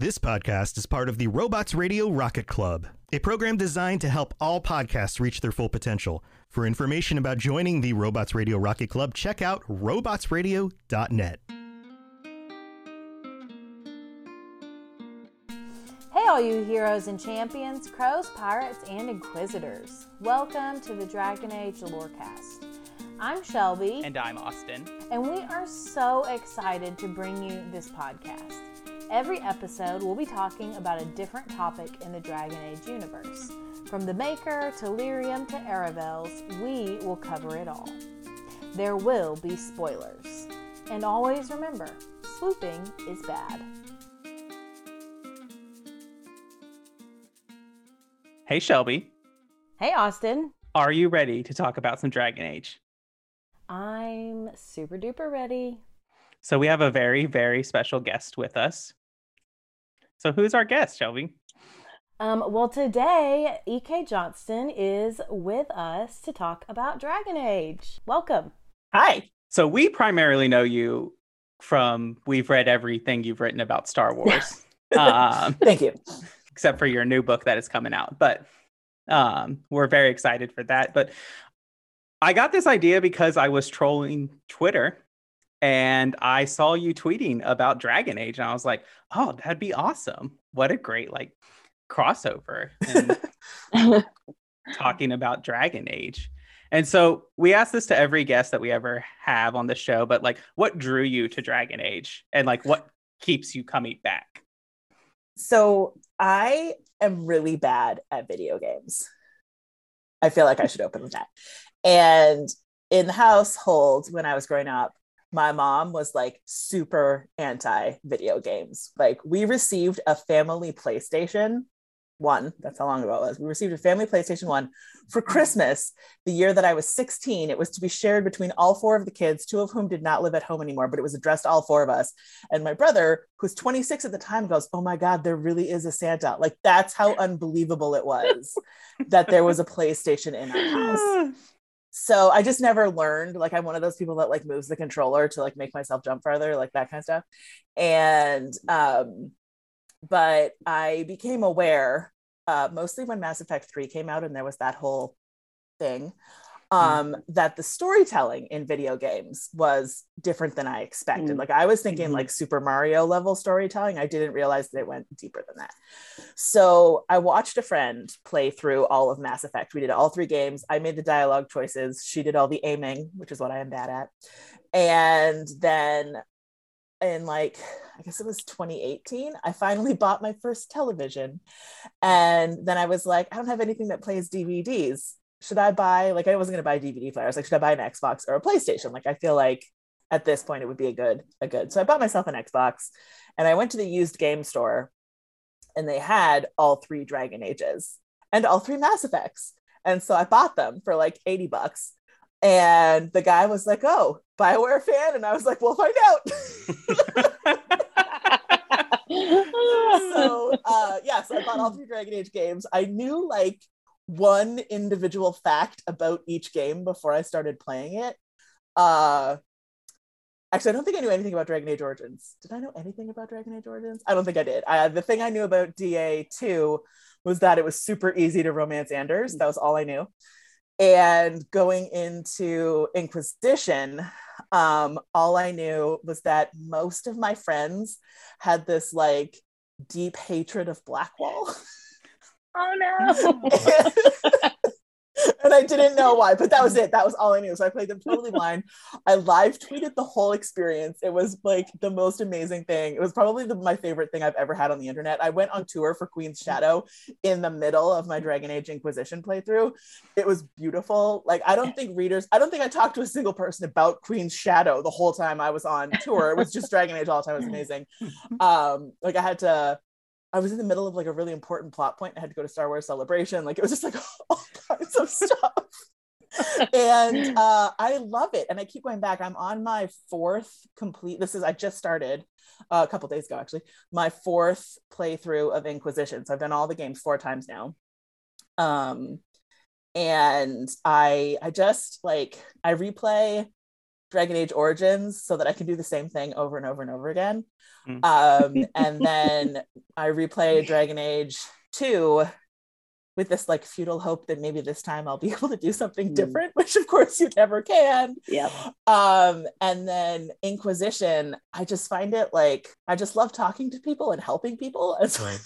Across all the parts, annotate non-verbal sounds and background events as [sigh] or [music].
This podcast is part of the Robots Radio Rocket Club, a program designed to help all podcasts reach their full potential. For information about joining the Robots Radio Rocket Club, check out robotsradio.net. Hey, all you heroes and champions, crows, pirates, and inquisitors. Welcome to the Dragon Age Lorecast. I'm Shelby. And I'm Austin. And we are so excited to bring you this podcast. Every episode, we'll be talking about a different topic in the Dragon Age universe. From the Maker to Lyrium to Aravels, we will cover it all. There will be spoilers. And always remember, swooping is bad. Hey, Shelby. Hey, Austin. Are you ready to talk about some Dragon Age? I'm super duper ready. So, we have a very, very special guest with us. So, who's our guest, Shelby? Um, well, today, E.K. Johnston is with us to talk about Dragon Age. Welcome. Hi. So, we primarily know you from we've read everything you've written about Star Wars. [laughs] um, Thank you. Except for your new book that is coming out. But um, we're very excited for that. But I got this idea because I was trolling Twitter and I saw you tweeting about Dragon Age, and I was like, "Oh, that'd be awesome! What a great like crossover!" And [laughs] talking about Dragon Age. And so we ask this to every guest that we ever have on the show, but like, what drew you to Dragon Age, and like, what keeps you coming back? So I am really bad at video games. I feel like I should open with that. And in the household when I was growing up, my mom was like super anti video games. Like we received a family PlayStation one. That's how long ago it was. We received a family PlayStation one for Christmas the year that I was 16. It was to be shared between all four of the kids, two of whom did not live at home anymore, but it was addressed to all four of us. And my brother, who's 26 at the time, goes, Oh my God, there really is a Santa. Like that's how unbelievable it was [laughs] that there was a PlayStation in our house. [laughs] so I just never learned. Like I'm one of those people that like moves the controller to like make myself jump farther, like that kind of stuff. And um, but I became aware uh, mostly when Mass Effect 3 came out and there was that whole thing um, mm-hmm. that the storytelling in video games was different than I expected. Mm-hmm. Like I was thinking mm-hmm. like Super Mario level storytelling. I didn't realize that it went deeper than that. So I watched a friend play through all of Mass Effect. We did all three games. I made the dialogue choices. She did all the aiming, which is what I am bad at. And then in like I guess it was 2018, I finally bought my first television. And then I was like, I don't have anything that plays DVDs should I buy like I wasn't gonna buy a DVD players. Like, should I buy an Xbox or a PlayStation? Like, I feel like at this point it would be a good a good. So I bought myself an Xbox, and I went to the used game store, and they had all three Dragon Ages and all three Mass Effects, and so I bought them for like eighty bucks. And the guy was like, "Oh, Bioware fan," and I was like, "We'll find out." [laughs] so uh, yeah, so I bought all three Dragon Age games. I knew like one individual fact about each game before I started playing it. Uh, actually, I don't think I knew anything about Dragon Age Origins. Did I know anything about Dragon Age Origins? I don't think I did. Uh, the thing I knew about DA2 was that it was super easy to romance Anders. That was all I knew. And going into Inquisition, Um, all I knew was that most of my friends had this like deep hatred of Blackwall. [laughs] Oh no. [laughs] and I didn't know why, but that was it. That was all I knew. So I played them totally blind. I live tweeted the whole experience. It was like the most amazing thing. It was probably the, my favorite thing I've ever had on the internet. I went on tour for Queen's Shadow in the middle of my Dragon Age Inquisition playthrough. It was beautiful. Like I don't think readers, I don't think I talked to a single person about Queen's Shadow the whole time I was on tour. It was just Dragon Age all the time. It was amazing. [laughs] Um, like I had to I was in the middle of like a really important plot point. I had to go to Star Wars Celebration. Like it was just like [laughs] all kinds of stuff. [laughs] and uh, I love it. And I keep going back. I'm on my fourth complete. This is I just started uh, a couple days ago actually. My fourth playthrough of Inquisition. So I've done all the games four times now. Um, and I I just like I replay Dragon Age Origins so that I can do the same thing over and over and over again. Mm. Um, and [laughs] then I replay Dragon Age 2 with this like futile hope that maybe this time I'll be [laughs] able to do something mm. different, which of course you never can. Yeah. Um, and then Inquisition, I just find it like I just love talking to people and helping people. [laughs] And so right.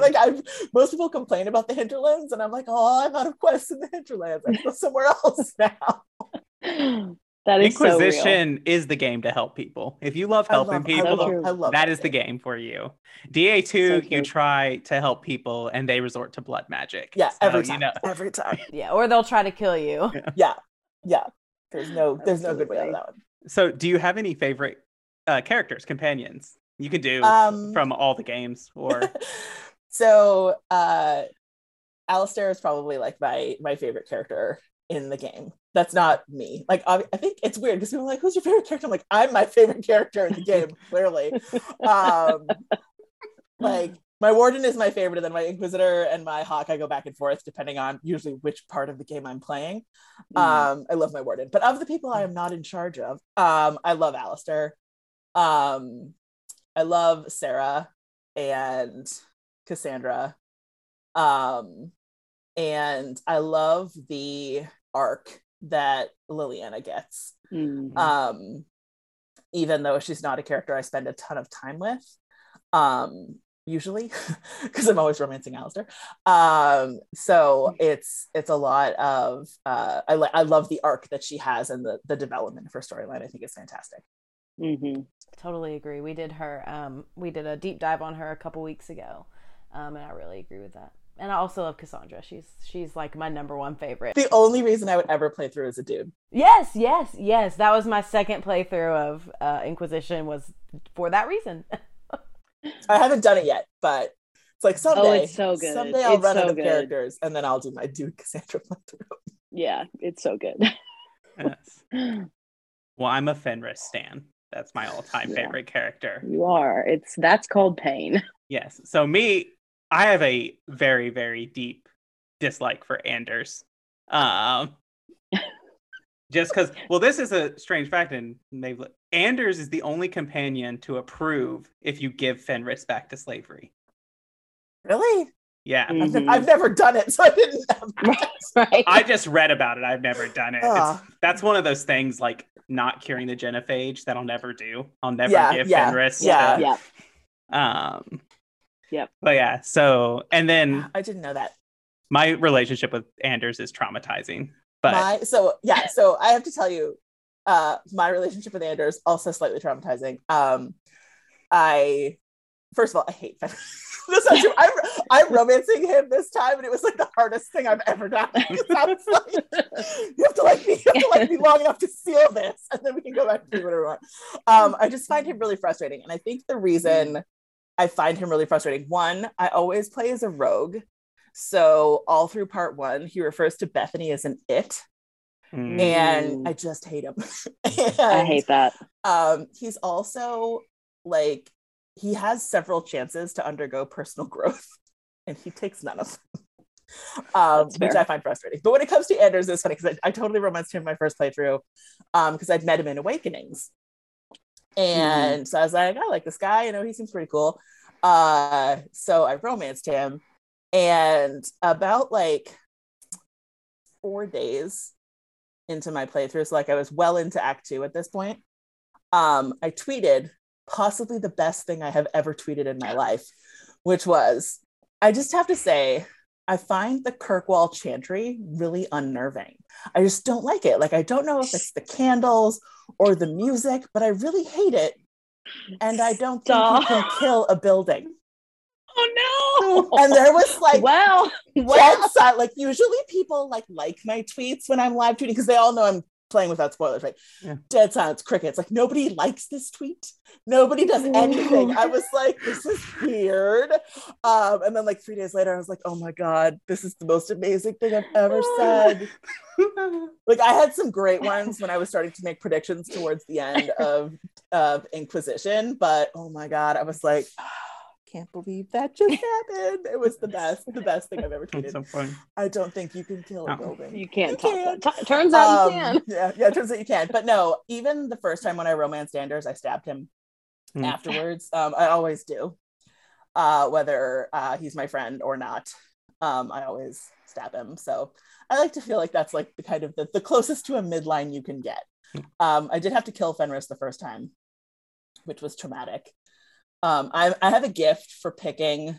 like I've most people complain about the hinterlands, and I'm like, oh, I'm out of quests in the hinterlands. I go somewhere else now. That is Inquisition so is the game to help people. If you love helping love, people, I love, I that is the game for you. DA2, so you try to help people and they resort to blood magic. Yeah, so, every time. You know. [laughs] Every time. [laughs] yeah, or they'll try to kill you. Yeah. Yeah. yeah. There's no there's Absolutely. no good way out of that one. So do you have any favorite uh, characters, companions? You can do um, from all the games or [laughs] so uh Alistair is probably like my my favorite character in the game that's not me. Like I, I think it's weird because people are like, "Who's your favorite character?" I'm like, "I'm my favorite character in the game." [laughs] clearly, um, like my warden is my favorite, and then my inquisitor and my Hawke I go back and forth depending on usually which part of the game I'm playing. Mm. Um, I love my warden, but of the people I am not in charge of, um, I love Alistair. Um, I love Sera and Cassandra. Um, and I love the arc that Leliana gets. Mm-hmm. Um, even though she's not a character I spend a ton of time with, um, usually, [laughs] because I'm always romancing Alistair. Um, so it's it's a lot of uh, I I love the arc that she has and the the development of her storyline. I think is fantastic. Mm-hmm. Totally agree. We did her. Um, we did a deep dive on her a couple weeks ago, um, and I really agree with that and I also love Cassandra. She's she's like my number one favorite. The only reason I would ever play through as a dude. Yes, yes, yes. That was my second playthrough of uh, Inquisition was for that reason. I haven't done it yet, but it's like someday. Oh, it's so good. Someday I'll it's run so out of good. characters, and then I'll do my dude Cassandra [laughs] playthrough. Yeah, it's so good. yes. Well, I'm a Fenris stan. That's my all-time yeah. favorite character. You are. It's that's called pain. Yes. So me, I have a very, very deep dislike for Anders. Um, [laughs] just because, well, this is a strange fact, and they've Anders is the only companion to approve if you give Fenris back to slavery. Really? Yeah, mm-hmm. I've, never done it, so I didn't. [laughs] right. I just read about it. I've never done it. that's one of those things like not curing the genophage that I'll never do. I'll never yeah, give yeah, Fenris. Yeah, to, yeah. Um, Yep. But yeah, so and then I didn't know that. My relationship with Anders is traumatizing. But my, so yeah, so I have to tell you, uh, my relationship with Anders also slightly traumatizing. Um, I first of all, I hate [laughs] this is true. [laughs] I'm, I'm romancing him this time, and it was like the hardest thing I've ever done. [laughs] like, you have to like me, you have to like me long enough to seal this, and then we can go back to do whatever we want. Um, I just find him really frustrating, and I think the reason I find him really frustrating. One, I always play as a rogue. So all through part one, he refers to Bethany as an it. Mm. And I just hate him. [laughs] and, I hate that. Um, he's also like he has several chances to undergo personal growth, [laughs] and he takes none of them. Um, which I find frustrating. But when it comes to Anders, it's funny because I, I, totally romanced him in my first playthrough because um, I'd met him in Awakenings. Mm-hmm. And mm-hmm. so I was like, I like this guy, you know, he seems pretty cool. Uh, so I romanced him. And about like four days into my playthrough. So like I was well into act two at this point. Um, I tweeted possibly the best thing I have ever tweeted in my life, which was I just have to say, I find the Kirkwall chantry really unnerving. I just don't like it. Like I don't know if it's the candles or the music, but I really hate it. And I don't Stop. think you can kill a building. Oh no! [laughs] And there was like wow, dead wow. Like usually people like like my tweets when I'm live tweeting because they all know I'm playing without spoilers, right? Yeah. Dead silence, crickets. Like nobody likes this tweet. Nobody does anything. I was like, this is weird. Um, and then like three days later, I was like, oh my god, this is the most amazing thing I've ever [laughs] said. like I had some great ones when I was starting to make predictions towards the end of of Inquisition, but oh my god, I was like. Can't believe that just [laughs] happened. It was the best, the best thing I've ever That's tweeted. so fun. I don't think you can kill a No. building. You can't You top can't. T- turns out Um, you can. [laughs] Yeah, yeah, it turns out you can. But no, even the first time when I romanced Anders, I stabbed him Hmm. afterwards. Um, I always do. Uh, whether uh, he's my friend or not. Um, I always stab him. So I like to feel like that's like the kind of the, the closest to a midline you can get. Um, I did have to kill Fenris the first time, which was traumatic. Um, I, I have a gift for picking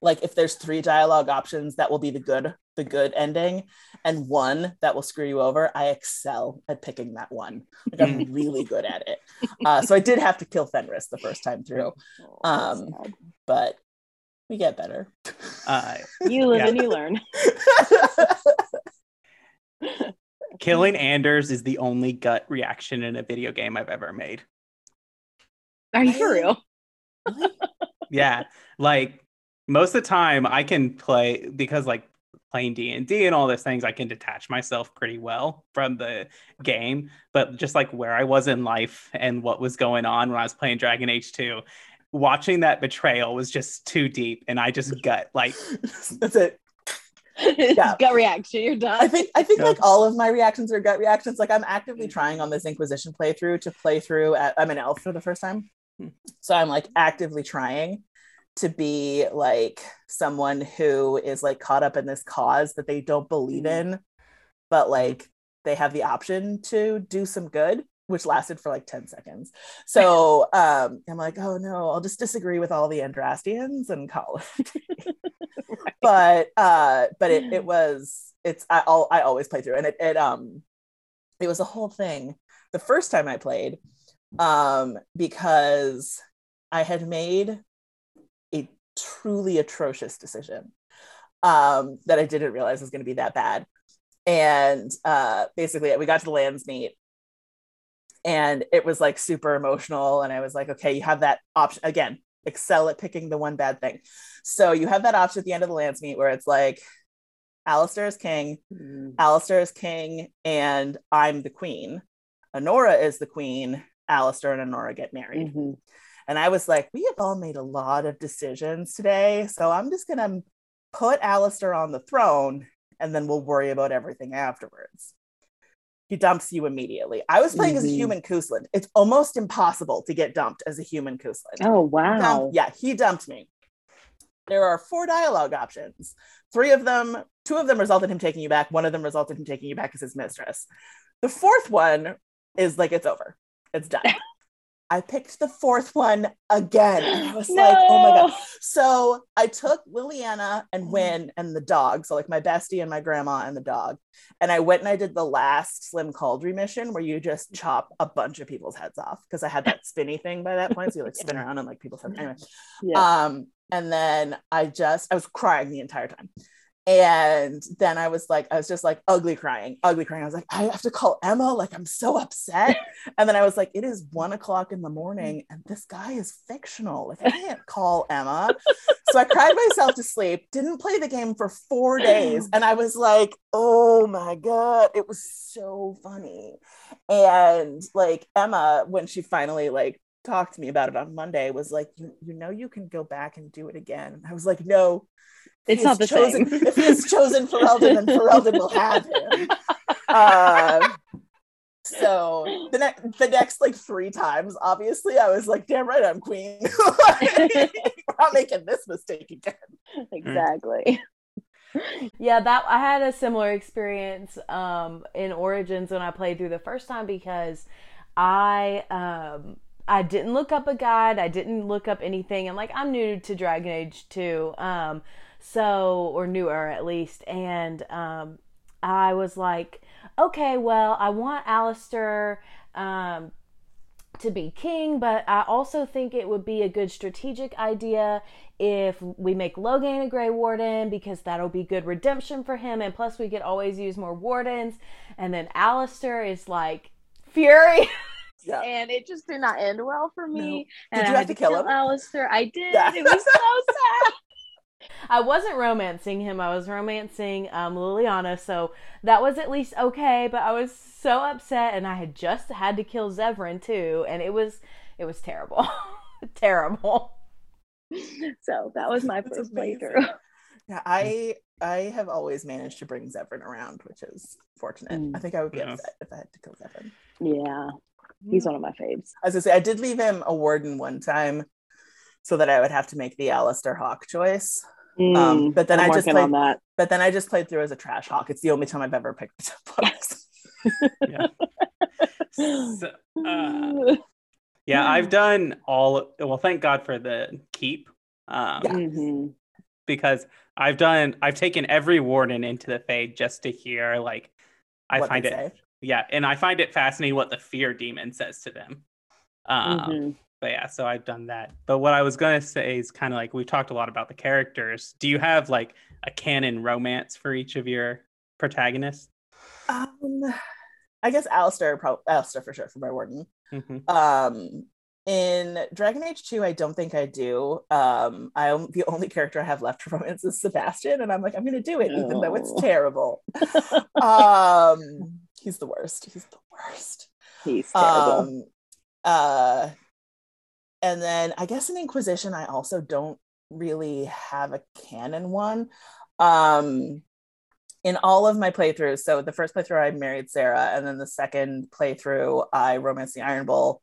like if there's three dialogue options that will be the good the good ending and one that will screw you over i excel at picking that one like i'm [laughs] really good at it uh, so i did have to kill fenris the first time through Oh, um, but we get better Uh, [laughs] you live yeah. and you learn. [laughs] killing Anders is the only gut reaction in a video game I've ever made. Are you for Really? Yeah, like most of the time I can play because like playing D&D and all those things I can detach myself pretty well from the game, but just like where I was in life and what was going on when I was playing Dragon Age 2, watching that betrayal was just too deep and I just gut like [laughs] that's it [laughs] Yeah. Gut reaction. You're done. I think I think Yeah. like all of my reactions are gut reactions. Like I'm actively mm. trying on this Inquisition playthrough to play through at I'm an elf for the first time. So I'm like actively trying to be like someone who is like caught up in this cause that they don't believe in, but like they have the option to do some good, which lasted for like 10 seconds. [laughs] So um I'm like, oh no, I'll just disagree with all the Andrastians and call it. [laughs] But uh but it, it was it's I, I'll, I always play through and it, it um it was a whole thing. The first time i played um because i had made a truly atrocious decision um that i didn't realize was going to be that bad and uh basically we got to the Landsmeet and it was like super emotional and i was like okay you have that option again excel at picking the one bad thing so you have that option at the end of the Landsmeet where it's like Alistair is king, Mm. Alistair is king, and I'm the queen. Anora is the queen, Alistair and Anora get married. Mhm. And I was like, we have all made a lot of decisions today. So I'm just gonna put Alistair on the throne and then we'll worry about everything afterwards. He dumps you immediately. I was playing as a Mhm. human Cousland. It's almost impossible to get dumped as a human Cousland. Oh Dump- wow. yeah, he dumped me. There are four dialogue options. Three of them, two of them resulted in him taking you back. One of them resulted in him taking you back as his mistress. The fourth one is like it's over. It's done. [laughs] I picked the fourth one again. And I [gasps] was like, oh my God. So I took Leliana and Wynne and the dog. So like my bestie and my grandma and the dog. And I went and I did the last Slim Cauldry mission where you just chop a bunch of people's heads off because I had that [laughs] spinny thing by that point. So you like spin around and like people's heads. [laughs] Anyway. Yeah. Um, and then I just I was crying the entire time. And then I was like, I was just like ugly crying, ugly crying. I was like, I have to call Emma. Like, I'm so upset. [laughs] and then I was like, it is one o'clock in the morning, and this guy is fictional. Like, I can't call Emma. so I cried myself to sleep, didn't play the game for four days. And I was like, oh my God, it was so funny. And like Emma, when she finally like talked to me about it on Monday, was like, you, you know, you can go back and do it again. And I was like, no, It's not the chosen, same. If he has chosen Ferelden, then Ferelden will have him. Uh, so the next the next like three times, obviously, I was like, damn right, I'm queen. [laughs] We're not making this mistake again. exactly. yeah, that I had a similar experience um, in Origins when I played through the first time because I um, I didn't look up a guide, I didn't look up anything, and like I'm new to Dragon Age 2, um, so or newer at least, and um, I was like, okay, well, I want Alistair. Um, to be king, but I also think it would be a good strategic idea if we make Loghain a Grey Warden because that'll be good redemption for him, and plus we could always use more wardens. And then Alistair is like Fury. [laughs] Yeah. And it just did not end well for me. No. And Did you I have had to kill him? Alistair. I did. Yeah. [laughs] It was so sad. I wasn't romancing him. I was romancing um, Leliana, so that was at least okay. But I was so upset, and I had just had to kill Zevran too, and it was it was terrible, [laughs] terrible. so that was my first playthrough. Yeah, I I have always managed to bring Zevran around, which is fortunate. Mm. I think I would be Yeah. upset if I had to kill Zevran. Yeah, he's one of my faves. As I say, I did leave him a warden one time so that I would have to make the Alistair Hawke choice. Um, Mm, but then I'm I just working on played- that. But then I just played through as a trash Hawke. It's the only time I've ever picked up books. So, uh, [sighs] yeah, I've done all. Well, thank God for the keep. Um, Yeah. Mhm. because I've done I've taken every warden into the Fade just to hear like I what find it say. yeah, and I find it fascinating what the fear demon says to them. Um Mhm. But yeah, so I've done that. But what I was gonna say is kind of like we've talked a lot about the characters. Do you have like a canon romance for each of your protagonists? Um, I guess Alistair, pro- Alistair for sure for my warden. Mhm. Um, in Dragon Age 2, I don't think I do. Um, I am the only character I have left for romance is Sebastian, and I'm like, I'm gonna do it, even though it's Oh. terrible. [laughs] um, he's the worst. He's the worst. He's terrible. Um, uh, and then I guess in Inquisition, I also don't really have a canon one. Um, in all of my playthroughs, so the first playthrough I married Sera, and then the second playthrough I romanced the Iron Bull,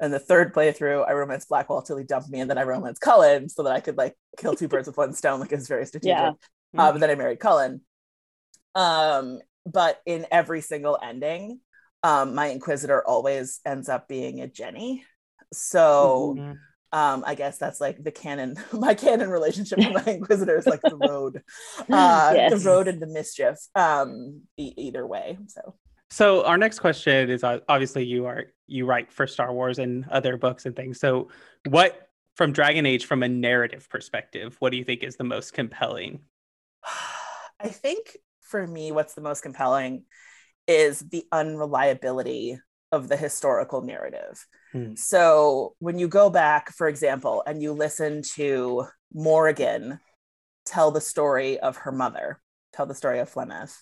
and the third playthrough I romanced Blackwall till he dumped me, and then I romanced Cullen so that I could like kill two birds with one stone. Like it's very [laughs] strategic. Yeah. Uh, but then I married Cullen. Um, but in every single ending, um, my Inquisitor always ends up being a Jenny. So Mhm. um, I guess that's like the canon. [laughs] My canon relationship with my [laughs] Inquisitor is like the road, [laughs] uh, Yes. the road and the mischief. Um, e- either way. So So our next question is uh, obviously you are you write for Star Wars and other books and things. So what from Dragon Age from a narrative perspective, what do you think is the most compelling? [sighs] I think for me, what's the most compelling is the unreliability of the historical narrative. Hmm. So when you go back, for example, and you listen to Morrigan tell the story of her mother, tell the story of Flemeth,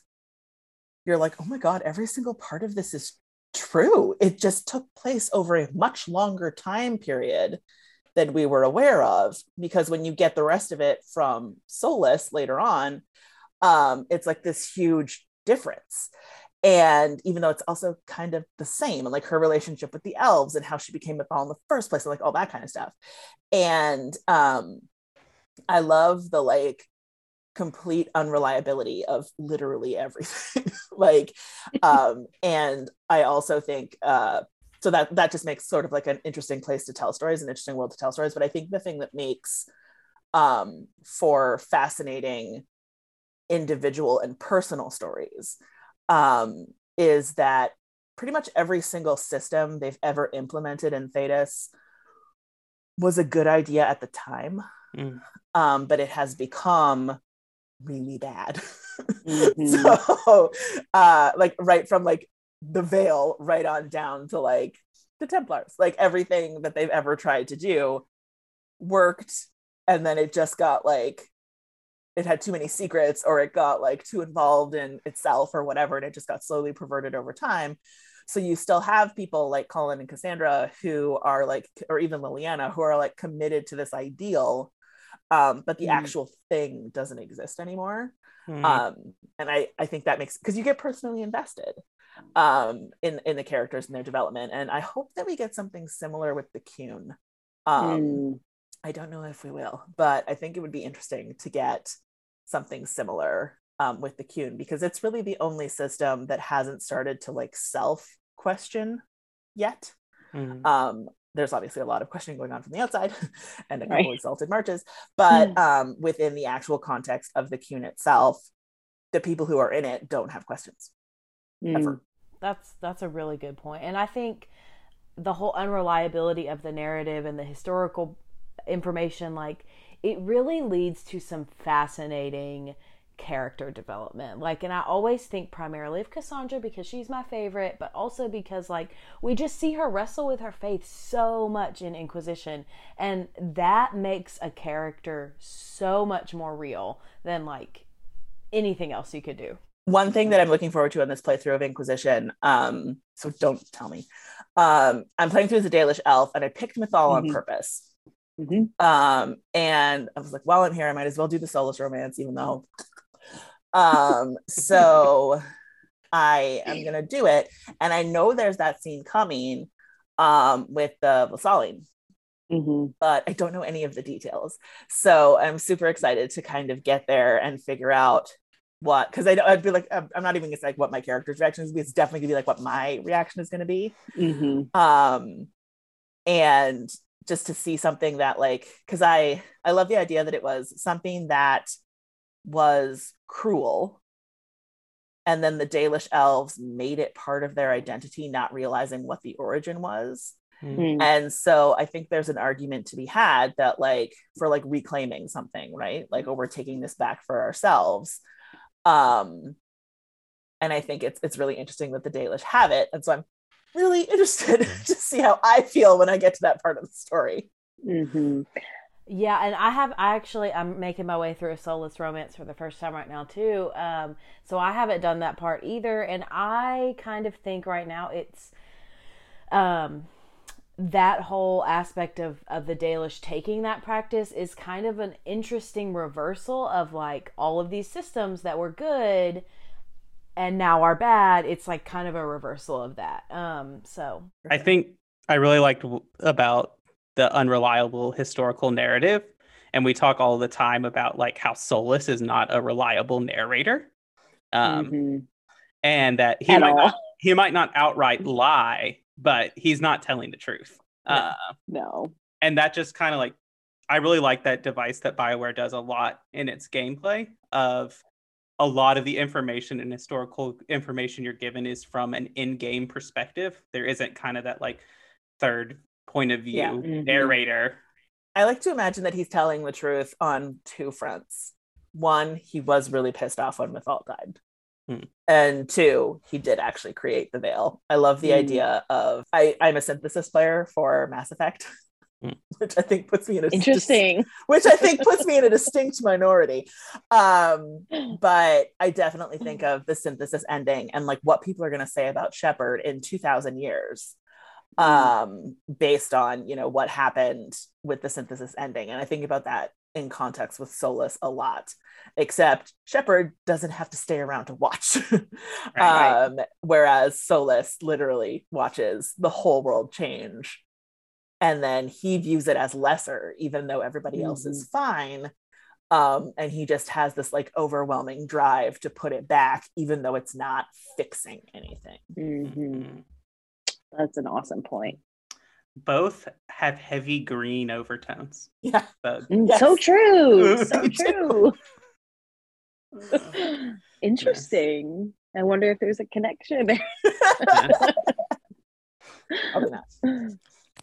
you're like, oh my God, every single part of this is true. It just took place over a much longer time period than we were aware of. Because when you get the rest of it from Solas later on, um, it's like this huge difference. And even though it's also kind of the same, and like her relationship with the elves and how she became a Ball in the first place, and like all that kind of stuff. And um, I love the like complete unreliability of literally everything. [laughs] like, um, and I also think uh, so that that just makes sort of like an interesting place to tell stories, an interesting world to tell stories. But I think the thing that makes um, for fascinating individual and personal stories um, is that pretty much every single system they've ever implemented in Thedas was a good idea at the time, Mm. um, but it has become really bad. [laughs] Mhm. so, uh, like right from like the veil right on down to like the Templars, like everything that they've ever tried to do worked, and then it just got like it had too many secrets or it got like too involved in itself or whatever and it just got slowly perverted over time so you still have people like Cullen and cassandra who are like or even Leliana who are like committed to this ideal um, but the Mm. actual thing doesn't exist anymore Mhm. um, and I, I think that makes because you get personally invested um, in in the characters and their development and i hope that we get something similar with the Qun. um, Mm. I don't know if we will, but I think it would be interesting to get something similar um, with the Qun because it's really the only system that hasn't started to like self question yet. Mhm. Um, there's obviously a lot of questioning going on from the outside [laughs] and a couple Right. exalted marches, but um, within the actual context of the Qun itself, the people who are in it don't have questions Mm. ever. That's that's a really good point. And I think the whole unreliability of the narrative and the historical information like it really leads to some fascinating character development. Like and I always think primarily of Cassandra because she's my favorite, but also because like we just see her wrestle with her faith so much in Inquisition and that makes a character so much more real than like anything else you could do. one thing that I'm looking forward to on this playthrough of Inquisition, um, so don't tell me. Um, I'm playing through as a Dalish elf, and I picked Mythal on Mhm. purpose. Mhm. Um, and I was like, while I'm here, I might as well do the Solas romance, even though. Um, so I am gonna do it, and I know there's that scene coming um with the vallaslin, Mhm. but I don't know any of the details. So I'm super excited to kind of get there and figure out what, because I I'd be like, I'm not even gonna say like what my character's reaction is, it's definitely gonna be like what my reaction is gonna be. Mhm. Um, and just to see something that like, because I I love the idea that it was something that was cruel. And then the Dalish elves made it part of their identity, not realizing what the origin was. Mm. and so i think there's an argument to be had that like for like reclaiming something right? Like oh we're taking this back for ourselves. Um and i think it's it's really interesting that the dalish have it. And so i'm really interested [laughs] to see how i feel when i get to that part of the story Mhm. Yeah, and I have I actually I'm making my way through a Solas romance for the first time right now too. Um, so I haven't done that part either, and I kind of think right now it's um that whole aspect of of the Dalish taking that practice is kind of an interesting reversal of like all of these systems that were good and now are bad. It's like kind of a reversal of that. Um, so I think I really liked about the unreliable historical narrative, and we talk all the time about like how Solas is not a reliable narrator, um, Mhm. and that he At might all. not he might not outright lie, but he's not telling the truth. Uh, No. and that just kind of like I really like that device that BioWare does a lot in its gameplay of a lot of the information and historical information you're given is from an in-game perspective. There isn't kind of that like third point of view Yeah. Mhm. narrator. i like to imagine that he's telling the truth on two fronts one he was really pissed off when Mythal died Hmm. and two he did actually create the veil i love the Hmm. idea of I, i'm a synthesis player for mass effect. [laughs] [laughs] which i think puts me in a dis- Interesting. [laughs] which i think puts me in a distinct minority. Um but i definitely think of the synthesis ending and like what people are going to say about shepard in 2000 years um based on you know what happened with the synthesis ending. And i think about that in context with Solas a lot except shepard doesn't have to stay around to watch. [laughs] Right. um whereas Solas literally watches the whole world change and then he views it as lesser even though everybody else is fine um and he just has this like overwhelming drive to put it back even though it's not fixing anything Mhm. That's an awesome point. Both have heavy green overtones. yeah So, Mm, Yes. So true. So [laughs] true. [laughs] Interesting. I wonder if there's a connection. [laughs] Probably not.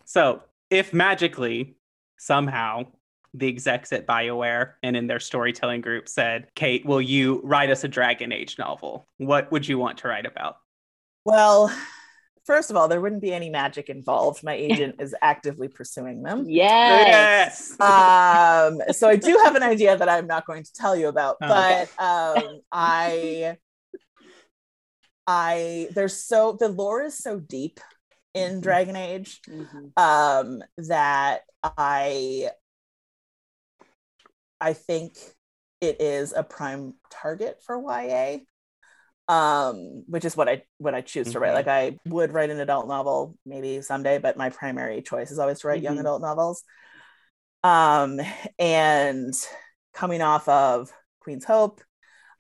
So if magically somehow the execs at BioWare and in their storytelling group said, Kate, will you write us a Dragon Age novel? What would you want to write about? well first of all there wouldn't be any magic involved my [laughs] agent is actively pursuing them yes. um so i do have an idea that i'm not going to tell you about Oh, but um i i there's so the lore is so deep in dragon age Mhm. um that i i think it is a prime target for ya um which is what i what i choose to write Mhm. like i would write an adult novel maybe someday but my primary choice is always to write young Mhm. adult novels um and coming off of Queen's Hope,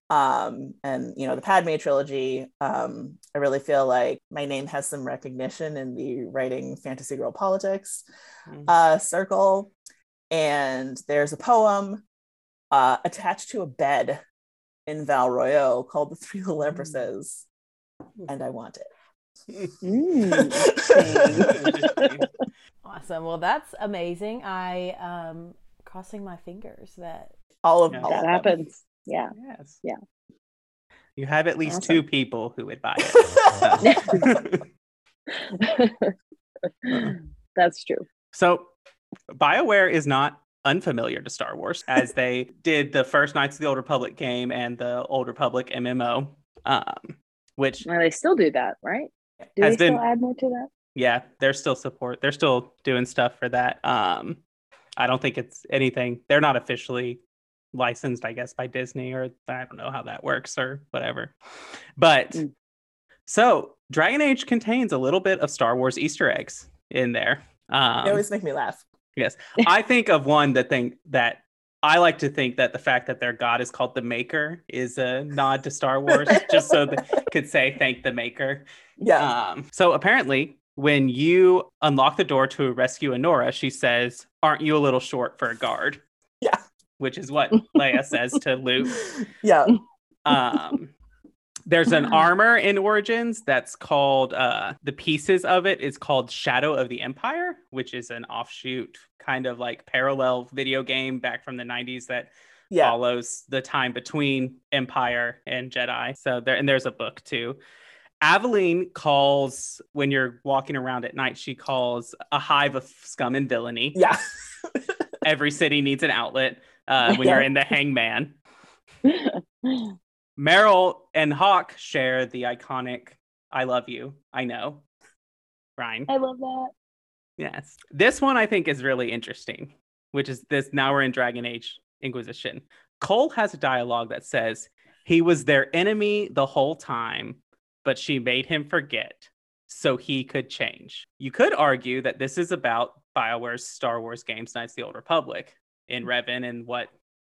um, and you know the Padme trilogy. Um, I really feel like my name has some recognition in the writing fantasy girl politics Mhm. uh, circle. And there's a poem uh, attached to a bed in Val Royeaux called "The Three Little Empresses," and I want it. Mm. [laughs] Interesting. Awesome. Well, that's amazing. I um crossing my fingers that all of Yeah. all that of them. happens. Yeah. yes. Yeah. You have at least Awesome. two people who would buy it. [laughs] That's true. So, BioWare is not unfamiliar to Star Wars, as they did the first Knights of the Old Republic game and the Old Republic MMO, um, which, Well, they still do that, right? Do they been- still add more to that? yeah, they're still support. They're still doing stuff for that. Um, I don't think it's anything. They're not officially licensed, I guess, by Disney, or I don't know how that works or whatever. But Mm. so Dragon Age contains a little bit of Star Wars Easter eggs in there. Um, They always make me laugh. Yes. I think of one that think that I like to think that the fact that their god is called the Maker is a nod to Star Wars, [laughs] just so they could say thank the Maker. Yeah, Um, so apparently, when you unlock the door to rescue Anora, she says, "Aren't you a little short for a guard?" Which is what Leia says to Luke. [laughs] yeah, Um, there's an [laughs] armor in Origins that's called uh, the pieces of it is called Shadow of the Empire, which is an offshoot kind of like parallel video game back from the 90s that yeah. follows the time between Empire and Jedi. So there and there's a book too. Aveline calls when you're walking around at night, she calls a hive of scum and villainy. Yeah. Every city needs an outlet uh, when you're in the Hanged Man. [laughs] Merrill and Hawke share the iconic I love you. I know. Ryan. I love that. Yes. This one I think is really interesting, which is this now we're in Dragon Age Inquisition. Cole has a dialogue that says he was their enemy the whole time, but she made him forget so he could change. You could argue that this is about BioWare's Star Wars games, Knights of the Old Republic, in Revan and what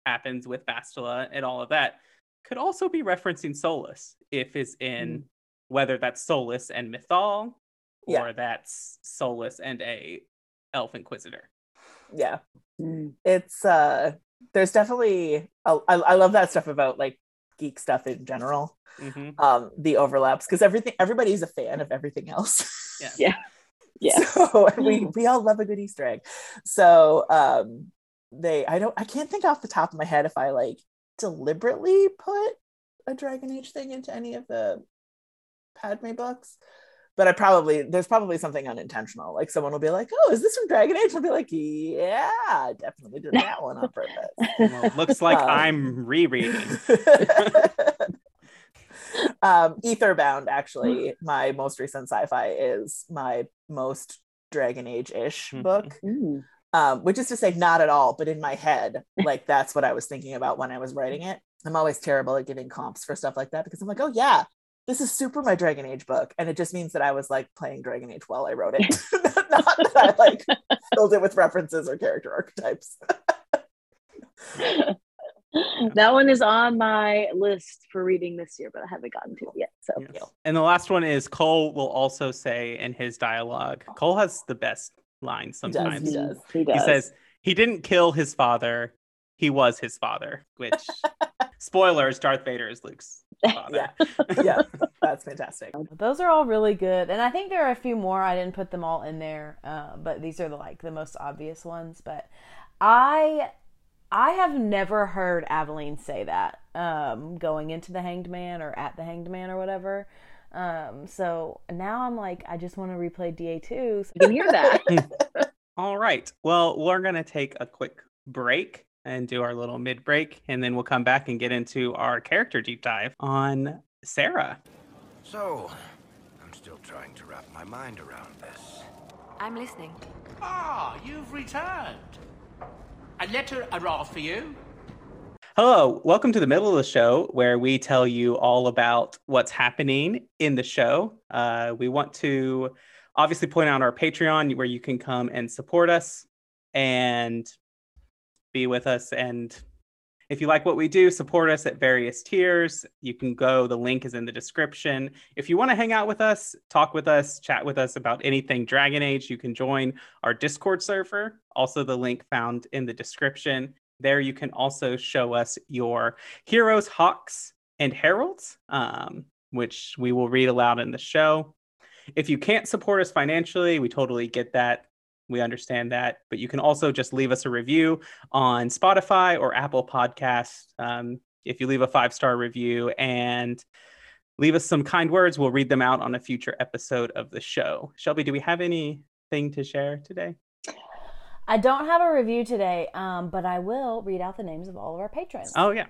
happens with Bastila and all of that. Could also be referencing Solas if it's in whether that's Solas and Mythal Yeah. or that's Solas and a Elf Inquisitor. yeah. Mm. It's uh, there's definitely I, I love that stuff about like geek stuff in general. Mhm. Um, the overlaps because everything everybody's a fan of everything else. Yeah. Yeah. [laughs] Yeah. So [laughs] we we all love a good Easter egg. So um, they I don't I can't think off the top of my head if I like deliberately put a Dragon Age thing into any of the Padme books. But I probably there's probably something unintentional. Like someone will be like, "Oh, is this from Dragon Age?" I'll be like, "Yeah, I definitely did that one on purpose." Well, it looks like Um, I'm rereading. [laughs] um, Aetherbound, actually, my most recent sci-fi is my most Dragon Age-ish book. Um, which is to say, not at all, but in my head, [laughs] like that's what I was thinking about when I was writing it. I'm always terrible at giving comps for stuff like that because I'm like, oh yeah, this is super my Dragon Age book, and it just means that I was like playing Dragon Age while I wrote it, [laughs] [laughs] not that I like filled it with references or character archetypes. that one is on my list for reading this year, but I haven't gotten to it yet. So Yes. And the last one is Cole will also say in his dialogue. Cole has the best line sometimes. he does. He He does. says he didn't kill his father, he was his father, which [laughs] spoilers, Darth Vader is Luke's [laughs] father. [laughs] yeah, that's fantastic. Those are all really good, and I think there are a few more. I didn't put them all in there, uh, but these are the like the most obvious ones. But I, I have never heard Aveline say that um, going into the Hanged Man or at the Hanged Man or whatever. Um, so now I'm like, I just want to replay DA two. you can hear that. [laughs] All right. Well, we're going to take a quick break and do our little mid break, and then we'll come back and get into our character deep dive on Sera. So, I'm still trying to wrap my mind around this. I'm listening. Ah, you've returned. A letter arrived for you. Hello, welcome to the middle of the show where we tell you all about what's happening in the show. Uh, we want to obviously point out our Patreon where you can come and support us and be with us and If you like what we do, support us at various tiers. You can go, the link is in the description. If you want to hang out with us, talk with us, chat with us about anything Dragon Age, you can join our Discord server. Also, the link found in the description. There, you can also show us your heroes, hawks, and heralds, um, which we will read aloud in the show. If you can't support us financially, we totally get that. We understand that. But you can also just leave us a review on Spotify or Apple Podcasts. Um, if you leave a five star review and leave us some kind words, we'll read them out on a future episode of the show. Shelby, do we have anything to share today? I don't have a review today, um, but I will read out the names of all of our patrons. Oh, yeah.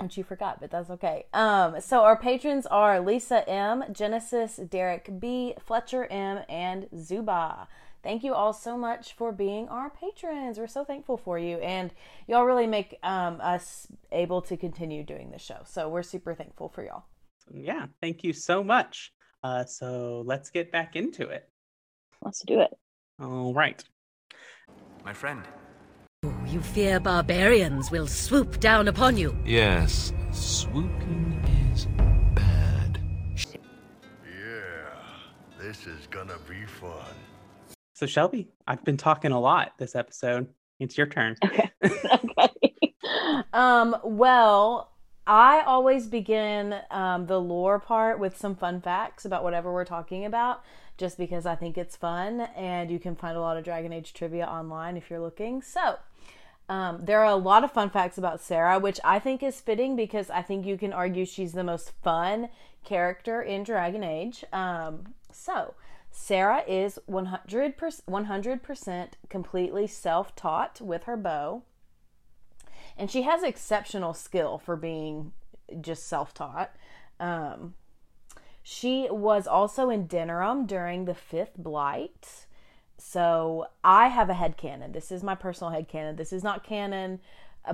Which you forgot, but that's okay. Um, so our patrons are Lisa M, Genesis, Derek B, Fletcher M, and Zuba. Thank you all so much for being our patrons. We're so thankful for you, and y'all really make um, us able to continue doing the show. So we're super thankful for y'all. Yeah, thank you so much. Uh, so let's get back into it. Let's do it. All right. My friend. You fear barbarians will swoop down upon you. Yes, swooping is bad. Yeah, this is gonna be fun. So Shelby, I've been talking a lot this episode. It's your turn. Okay. [laughs] okay. Um, well, I always begin um, the lore part with some fun facts about whatever we're talking about, just because I think it's fun, and you can find a lot of Dragon Age trivia online if you're looking. So, um, there are a lot of fun facts about Sera, which I think is fitting because I think you can argue she's the most fun character in Dragon Age. Um, so, Sera is 100%, 100% completely self taught with her bow. And she has exceptional skill for being just self taught. Um, she was also in Denerim during the Fifth Blight. So I have a head canon. This is my personal head canon. This is not canon,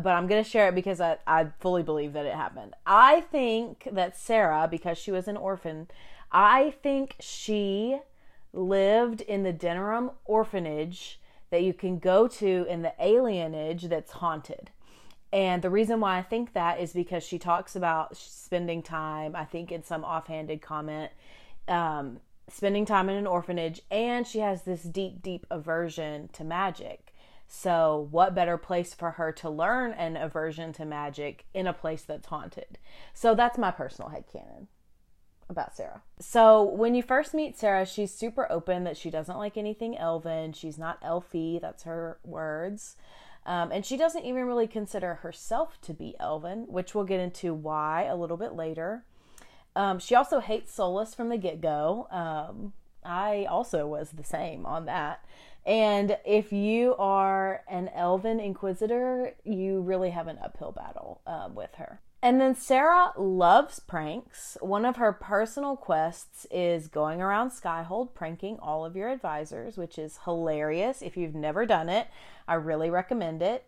but I'm going to share it because I, I fully believe that it happened. I think that Sera, because she was an orphan, I think she lived in the Denerim orphanage that you can go to in the alienage that's haunted. And the reason why I think that is because she talks about spending time, I think in some offhanded comment, um, spending time in an orphanage, and she has this deep, deep aversion to magic. So, what better place for her to learn an aversion to magic in a place that's haunted? So, that's my personal headcanon about Sera. So, when you first meet Sera, she's super open that she doesn't like anything elven. She's not elfy, that's her words. Um, and she doesn't even really consider herself to be elven, which we'll get into why a little bit later. Um, she also hates Solas from the get go. Um, I also was the same on that. And if you are an elven inquisitor, you really have an uphill battle um, with her. And then Sera loves pranks. One of her personal quests is going around Skyhold pranking all of your advisors, which is hilarious. If you've never done it, I really recommend it.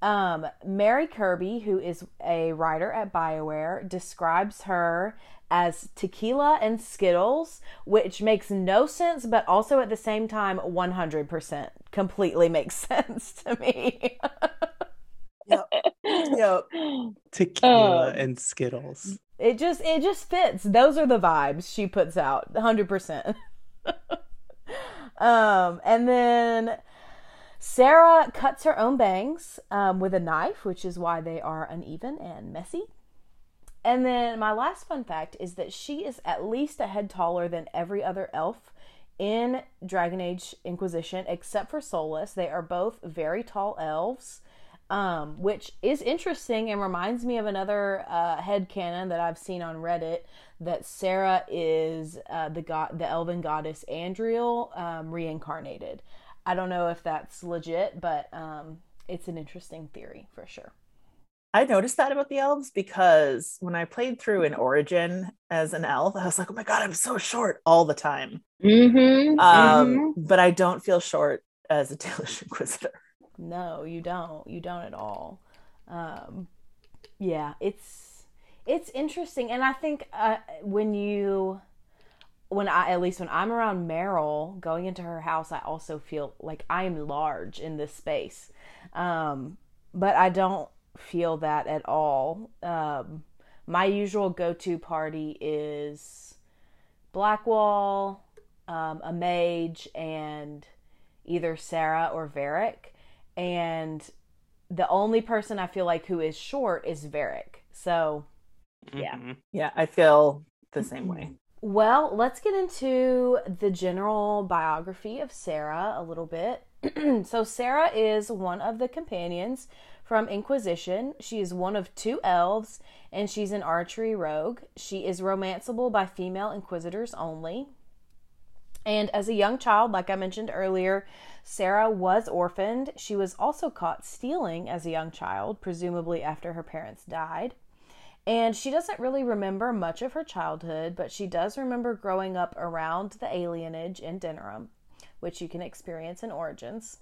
Um, Mary Kirby, who is a writer at BioWare, describes her as tequila and Skittles, which makes no sense, but also at the same time, 100% completely makes [laughs] sense to me. [laughs] yep. Yep. [laughs] Tequila um, and Skittles. It just it just fits. Those are the vibes she puts out, 100%. [laughs] um and then Sera cuts her own bangs um, with a knife, which is why they are uneven and messy. And then my last fun fact is that she is at least a head taller than every other elf in Dragon Age Inquisition, except for Solas. They are both very tall elves, um, which is interesting and reminds me of another uh, head canon that I've seen on Reddit that Sera is uh, the god, the elven goddess Andruil um, reincarnated. I don't know if that's legit, but um, it's an interesting theory for sure. I noticed that about the elves because when I played through an origin as an elf, I was like, oh my God, I'm so short all the time. Mm-hmm, um, mm-hmm. But I don't feel short as a Dalish [laughs] Inquisitor. No, you don't. You don't at all. Um, yeah, it's it's interesting, and I think uh, when you when I at least when I'm around Merrill going into her house, I also feel like I am large in this space. Um, but I don't feel that at all. Um, my usual go-to party is Blackwall, um, a mage, and either Sera or Varric. And the only person I feel like who is short is Varric. So, yeah. Mhm. Yeah, I feel the same way. Well, let's get into the general biography of Sera a little bit. [clears throat] so, Sarah is one of the companions from Inquisition. She is one of two elves, and she's an archery rogue. She is romanceable by female inquisitors only. And as a young child, like I mentioned earlier, Sera was orphaned. She was also caught stealing as a young child, presumably after her parents died. And she doesn't really remember much of her childhood, but she does remember growing up around the alienage in Denerim, which you can experience in Origins.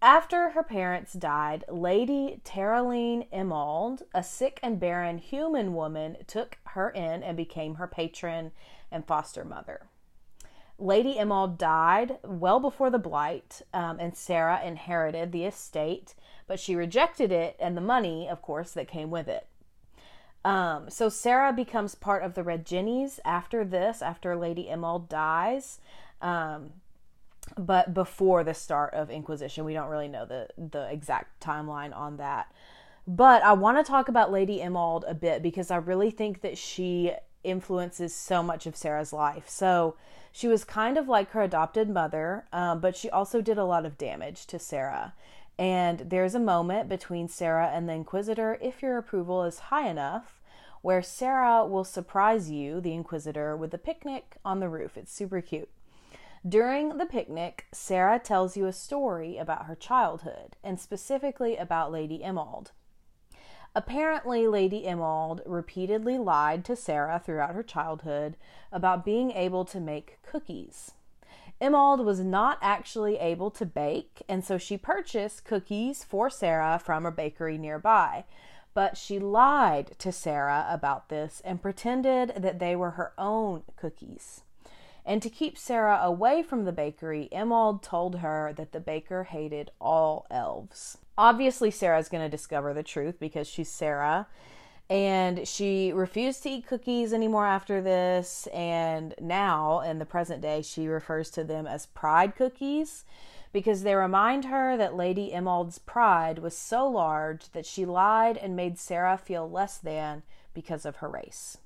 After her parents died, Lady Teraline Emmald, a sick and barren human woman, took her in and became her patron and foster mother. Lady Emmald died well before the Blight, um, and Sera inherited the estate, but she rejected it and the money, of course, that came with it. Um, so Sera becomes part of the Red Jennies after this, after Lady Emmald dies. Um, but before the start of Inquisition, we don't really know the the exact timeline on that. But I want to talk about Lady Emmald a bit because I really think that she influences so much of Sera's life. So she was kind of like her adopted mother, um, but she also did a lot of damage to Sera. And there's a moment between Sera and the Inquisitor, if your approval is high enough, where Sera will surprise you, the Inquisitor, with a picnic on the roof. It's super cute. During the picnic, Sera tells you a story about her childhood, and specifically about Lady Emmald. Apparently, Lady Emmald repeatedly lied to Sera throughout her childhood about being able to make cookies. Emmald was not actually able to bake, and so she purchased cookies for Sera from a bakery nearby. But she lied to Sera about this and pretended that they were her own cookies. And to keep Sera away from the bakery, Emmald told her that the baker hated all elves. Obviously, Sera's going to discover the truth because she's Sera. And she refused to eat cookies anymore after this. And now, in the present day, she refers to them as pride cookies because they remind her that Lady Emmald's pride was so large that she lied and made Sera feel less than because of her race.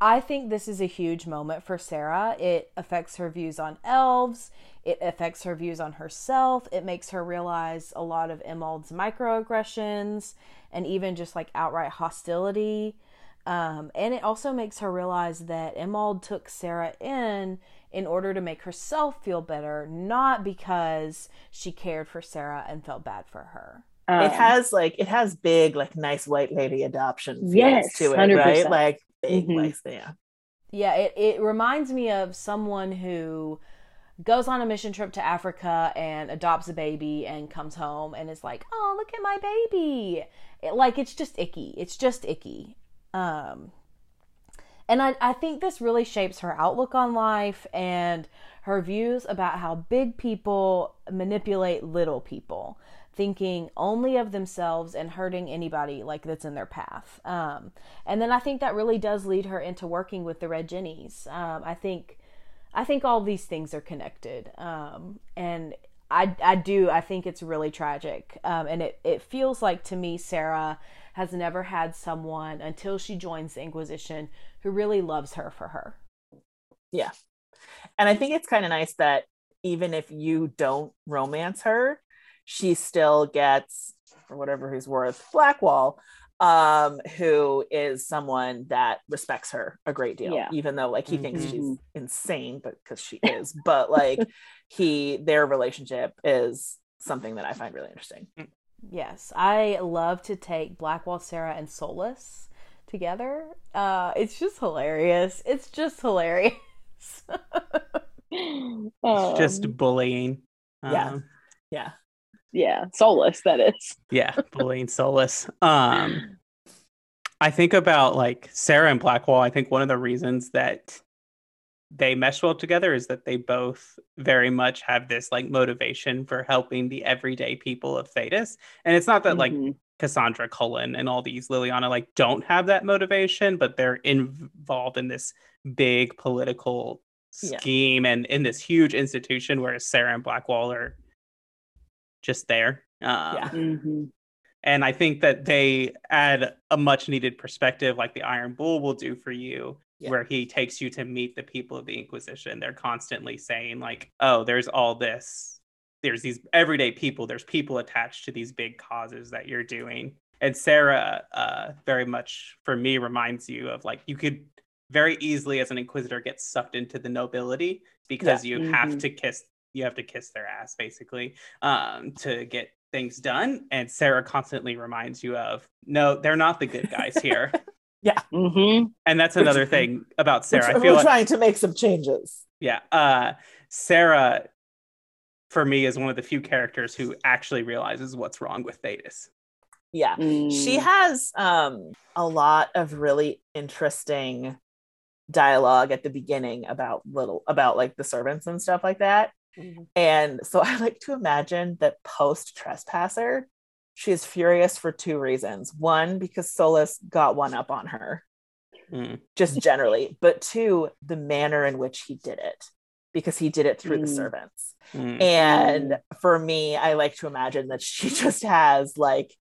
I think this is a huge moment for Sera. It affects her views on elves, it affects her views on herself, it makes her realize a lot of Emmald's microaggressions and even just like outright hostility. Um, and it also makes her realize that Emmald took Sera in in order to make herself feel better, not because she cared for Sera and felt bad for her. it has like it has big like nice white lady adoption feels Yes, to it, 100%. right? Like big Mhm. like yeah. Yeah, it, it reminds me of someone who goes on a mission trip to Africa and adopts a baby and comes home and is like, "Oh, look at my baby." It, like it's just icky. It's just icky. Um and I, I think this really shapes her outlook on life and her views about how big people manipulate little people, thinking only of themselves and hurting anybody like that's in their path. Um, and then I think that really does lead her into working with the Red Jennies. Um, I think I think all these things are connected. Um, and I, I do, I think it's really tragic. Um, and it, it feels like to me, Sera has never had someone until she joins the Inquisition who really loves her for her. Yeah. And I think it's kind of nice that even if you don't romance her, she still gets, for whatever he's worth, Blackwall, um, who is someone that respects her a great deal, Yeah. even though like he thinks Mhm. she's insane, but because she [laughs] is, but like he their relationship is something that I find really interesting. Yes, I love to take Blackwall, Sera, and Solas together. Uh, it's just hilarious. It's just hilarious. [laughs] It's just Um, bullying. Um, Yeah. yeah, soulless that is. yeah, bullying Solas. Um, I think about like Sera and Blackwall. I think one of the reasons that they mesh well together is that they both very much have this like motivation for helping the everyday people of Thedas. And it's not that like Mhm. Cassandra Cullen and all these Leliana like don't have that motivation, but they're involved in this big political Yeah. scheme and in this huge institution, whereas Sera and Blackwall are just there. Um, Yeah. Mhm. and I think that they add a much needed perspective, like the Iron Bull will do for you, Yeah. where he takes you to meet the people of the Inquisition. They're constantly saying, like, oh, there's all this, there's these everyday people, there's people attached to these big causes that you're doing. And Sera, uh, very much for me, reminds you of like, you could very easily, as an Inquisitor, get sucked into the nobility because you have Mhm. to kiss. You have to kiss their ass, basically, um, to get things done. And Sera constantly reminds you of, no, they're not the good guys here. [laughs] Mhm. and that's Which- another thing about Sera. We're, I feel we're like, trying to make some changes. yeah, uh, Sera, for me, is one of the few characters who actually realizes what's wrong with Thedas. Yeah. She Mm. has um a lot of really interesting dialogue at the beginning about little about like the servants and stuff like that. And so [laughs] I like to imagine that post trespasser, she is furious for two reasons. One, because Solas got one up on her, Mm. just generally, but two, the manner in which he did it, because he did it through the Mm. servants. Mm. And for me, I like to imagine that she [laughs] just has like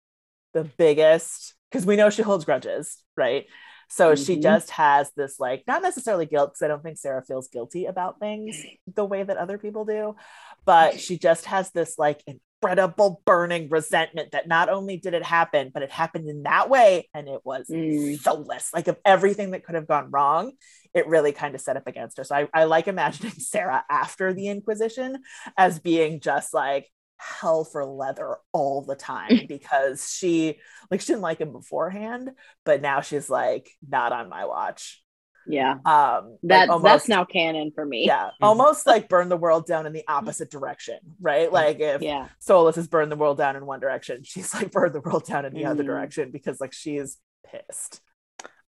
the biggest, because we know she holds grudges, right? So she Mhm. just has this, like, not necessarily guilt, because I don't think Sera feels guilty about things the way that other people do, but she just has this, like, incredible burning resentment that not only did it happen, but it happened in that way. And it was Mm. soulless. Like, of everything that could have gone wrong, it really kind of set up against her. So I, I like imagining [laughs] Sera after the Inquisition as being just like hell for leather all the time [laughs] because she like she didn't like him beforehand, but now she's like not on my watch. Yeah. Um like, That almost- that's now canon for me. yeah, [laughs] almost like burn the world down in the opposite direction, right? Like if Yeah. Solas has burned the world down in one direction, she's like burned the world down in the other Mhm. direction because like she is pissed.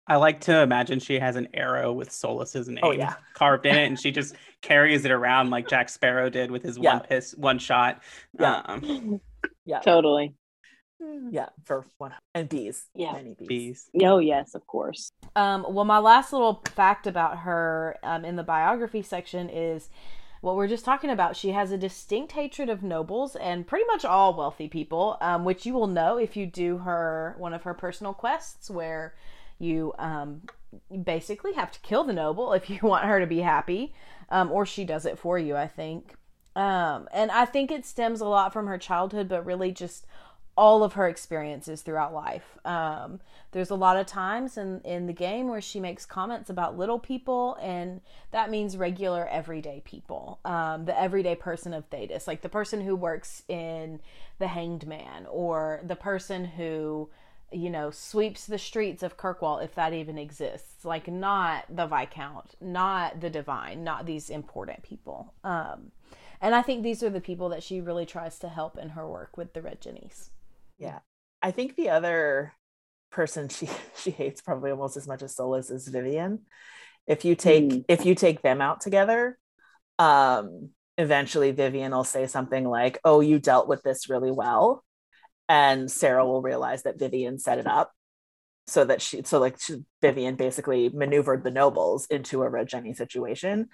I like to imagine she has an arrow with Solas's name Oh, yeah. carved in it, and she just [laughs] carries it around like Jack Sparrow did with his Yeah. one piss, one shot. Yeah. Um, [laughs] Yeah. Totally. Yeah, for one and bees. Yeah. Many bees. bees. Oh yes, of course. Um, well, my last little fact about her um, in the biography section is what we're just talking about. She has a distinct hatred of nobles and pretty much all wealthy people, um, which you will know if you do her one of her personal quests, where you um, basically have to kill the noble if you [laughs] want her to be happy, um, or she does it for you. I think, um, and I think it stems a lot from her childhood, but really just all of her experiences throughout life. Um, there's a lot of times in, in the game where she makes comments about little people, and that means regular, everyday people. Um, the everyday person of Thedas, like the person who works in the Hanged Man, or the person who, you know, sweeps the streets of Kirkwall, if that even exists. Like, not the Viscount, not the Divine, not these important people. Um, and I think these are the people that she really tries to help in her work with the Red Jennies. Yeah. I think the other person [laughs] she she hates probably almost as much as Solas is Vivienne. If you take Hmm. if you take them out together, um eventually Vivienne will say something like, "Oh, you dealt with this really well." And Sera will realize that Vivienne set it up so that she so like she, Vivienne basically maneuvered the nobles into a Red Jenny situation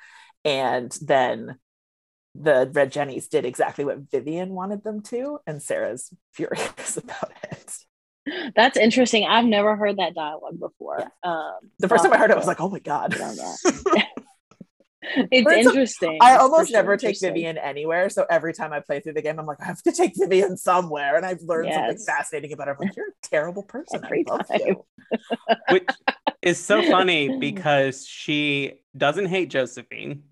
and then the Red Jennies did exactly what Vivienne wanted them to, and Sera's [laughs] furious about it. That's interesting. I've never heard that dialogue before. Um, The first time I heard it, I was like, "Oh my god!" [laughs] have to get on that. it's But it's interesting. I almost sure never take. Vivienne anywhere, so every time I play through the game, I'm like, "I have to take Vivienne somewhere," and I've learned something fascinating about her. I'm like, "You're a terrible person. Every I love time. you." [laughs] which is so funny [laughs] because she doesn't hate Josephine.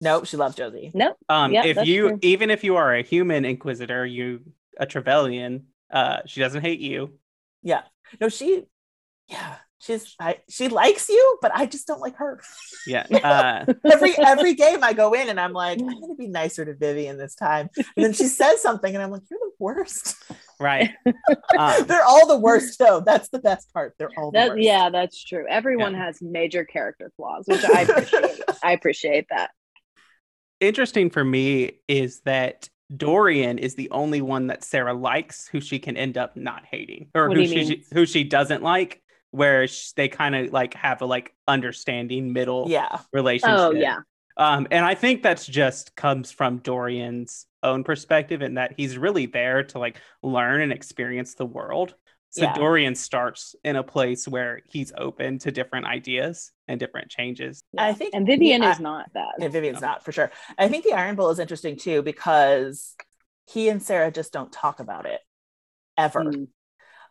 Nope, she loves Josie. Nope. Um, Yep, if you true. even if you are a human inquisitor, you a Trevelyan, uh, she doesn't hate you. Yeah, no, she, yeah, she's I, she likes you, but I just don't like her. Yeah. [laughs] Uh, every every game I go in and I'm like, I'm gonna be nicer to Vivienne this time, and then she says something, and I'm like, "You're the worst." right. [laughs] Um, They're all the worst, though. That's the best part. They're all the That, worst. yeah, that's true. Everyone has major character flaws, which I appreciate. [laughs] I appreciate that. interesting for me is that Dorian is the only one that Sera likes, who she can end up not hating, or who do she who she doesn't like, where they kind of like have a like understanding middle Yeah. relationship. Oh yeah. Um, and I think that's just comes from Dorian's own perspective, in that he's really there to like learn and experience the world. So Yeah. Dorian starts in a place where he's open to different ideas and different changes. I think And Vivienne the- is not that. Yeah, Vivienne's not for sure. I think the Iron Bull is interesting too because he and Sera just don't talk about it ever.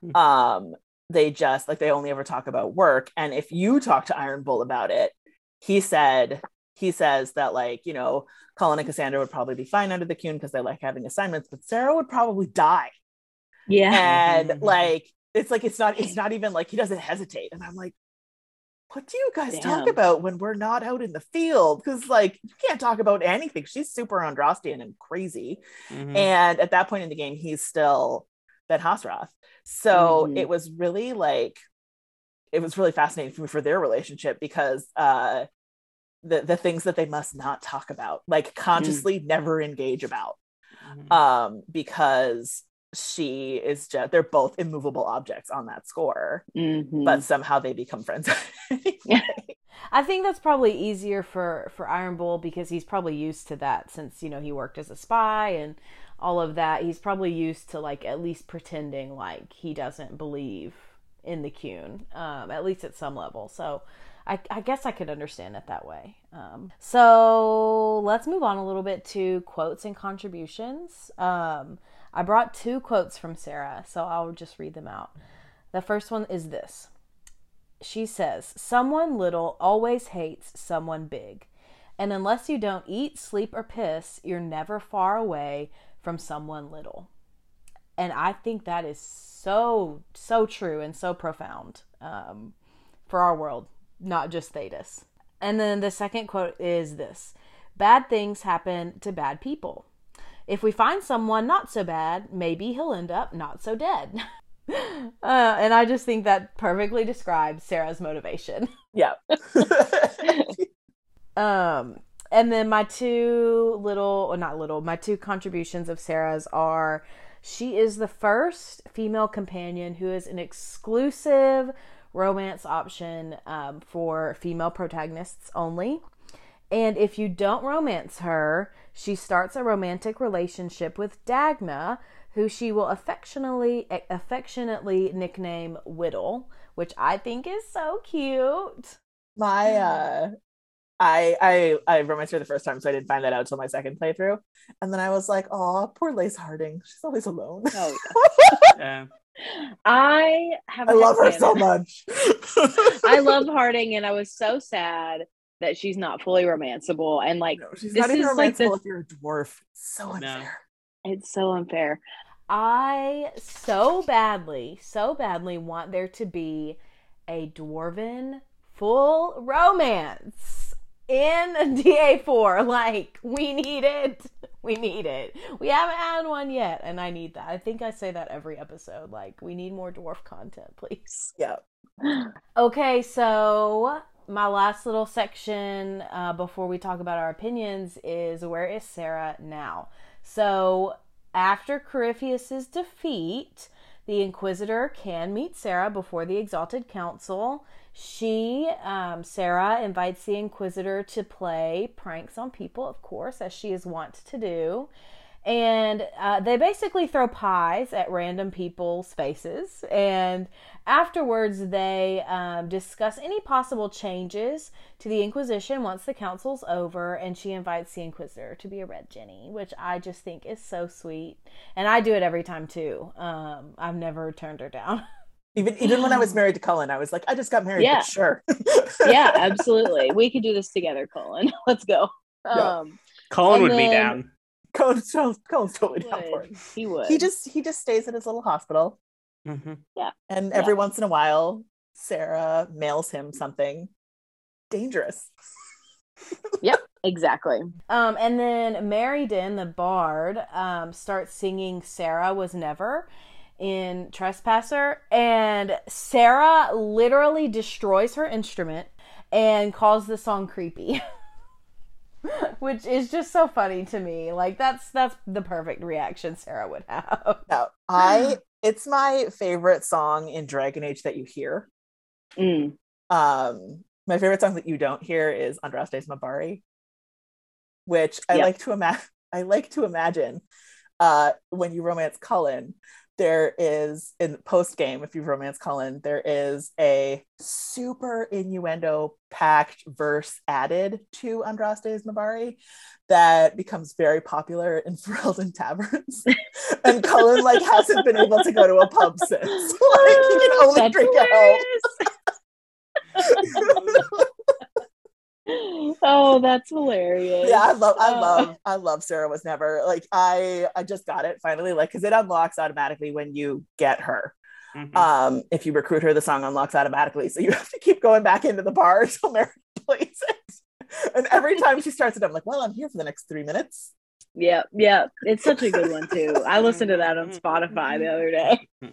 Mm. Um, they just like they only ever talk about work. And if you talk to Iron Bull about it, he said he says that like you know Cullen and Cassandra would probably be fine under the Qun because they like having assignments, but Sera would probably die. Yeah. And like it's like it's not it's not even like he doesn't hesitate. And I'm like, what do you guys talk about when we're not out in the field? Because like you can't talk about anything. She's super Andrastian and crazy. Mhm. And at that point in the game, he's still Ben-Hassrath. So Mhm. it was really like it was really fascinating for me for their relationship because uh the the things that they must not talk about, like consciously never engage about. Mhm. Um, because she is just they're both immovable objects on that score, Mhm. but somehow they become friends. [laughs] I think that's probably easier for for Iron Bull because he's probably used to that since you know he worked as a spy and all of that. He's probably used to like at least pretending like he doesn't believe in the Qun, um, at least at some level. So I, I guess I could understand it that way. Um, so let's move on a little bit to quotes and contributions. Um, I brought two quotes from Sera, so I'll just read them out. The first one is this she says, Someone little always hates someone big. And unless you don't eat, sleep, or piss, you're never far away from someone little. And I think that is so, so true and so profound um, for our world, not just Thedas. And then the second quote is this Bad things happen to bad people. If we find someone not so bad, maybe he'll end up not so dead. [laughs] Uh, and I just think that perfectly describes Sera's motivation. yeah. [laughs] Um, and then my two little, or not little, my two contributions of Sera's are she is the first female companion who is an exclusive romance option um, for female protagonists only. And if you don't romance her, she starts a romantic relationship with Dagna, who she will affectionately affectionately nickname Widdle, which I think is so cute. my uh I I I romanced her the first time, so I didn't find that out until my second playthrough. And then I was like, oh, poor Lace Harding. She's always alone. Oh, Yeah. [laughs] I have. I a love her fan. so much. [laughs] I love Harding, and I was so sad that she's not fully romanceable. And like, No, she's this not even is like romanceable the- if you're a dwarf. It's so unfair. it's so unfair. I so badly, so badly want there to be a dwarven full romance in DA4. [laughs] Like, we need it. We need it. We haven't had one yet, and I need that. I think I say that every episode. Like, we need more dwarf content, [laughs] please. Yep. Okay, so my last little section uh, before we talk about our opinions is where is Sera now? So after Corypheus's defeat, the Inquisitor can meet Sera before the Exalted Council. She, um, Sera, invites the Inquisitor to play pranks on people, of course, as she is wont to do. And uh, they basically throw pies at random people's faces. And afterwards, they um, discuss any possible changes to the Inquisition once the council's over. And she invites the Inquisitor to be a Red Jenny, which I just think is so sweet. And I do it every time too. Um, I've never turned her down. [laughs] Even even when I was married to Cullen, I was like, I just got married, Yeah. sure. Yeah, [laughs] absolutely. we could do this together, Cullen. [laughs] Let's go. Yeah. Um, Cullen And would be down. Cullen's, Cullen's totally down for would. it. he would. He just he just stays in his little hospital. Mhm. And Yeah. every once in a while, Sera mails him something dangerous. [laughs] Yep, exactly. Um, and then Maryden, the bard, um, starts singing Sera Was Never in Trespasser. And Sera literally destroys her instrument and calls the song creepy. [laughs] which is just so funny to me. Like that's that's the perfect reaction Sera would have. No, I it's my favorite song in Dragon Age that you hear. Mm. Um, my favorite song that you don't hear is Andraste's Mabari, which I Yep. like to imagine. [laughs] I like to imagine uh, when you romance Cullen, there is in post game. If you romance cullen there is a super innuendo packed verse added to Andraste's Mabari that becomes very popular in [laughs] Ferelden taverns. [laughs] and cullen like hasn't been able to go to a pub since. [laughs] like he can oh, only That's drink at home. Oh, that's hilarious. yeah, I love, I Uh, love, I love Sera was never like I, I just got it finally, like because it unlocks automatically when you get her. Mhm. Um, if you recruit her, the song unlocks automatically, so you [laughs] have to keep going back into the bar until [laughs] Mary plays it. And every time she starts it, I'm like, well, I'm here for the next three minutes. Yeah, yeah. It's such a good one too. I listened to that on Spotify the other day. [laughs]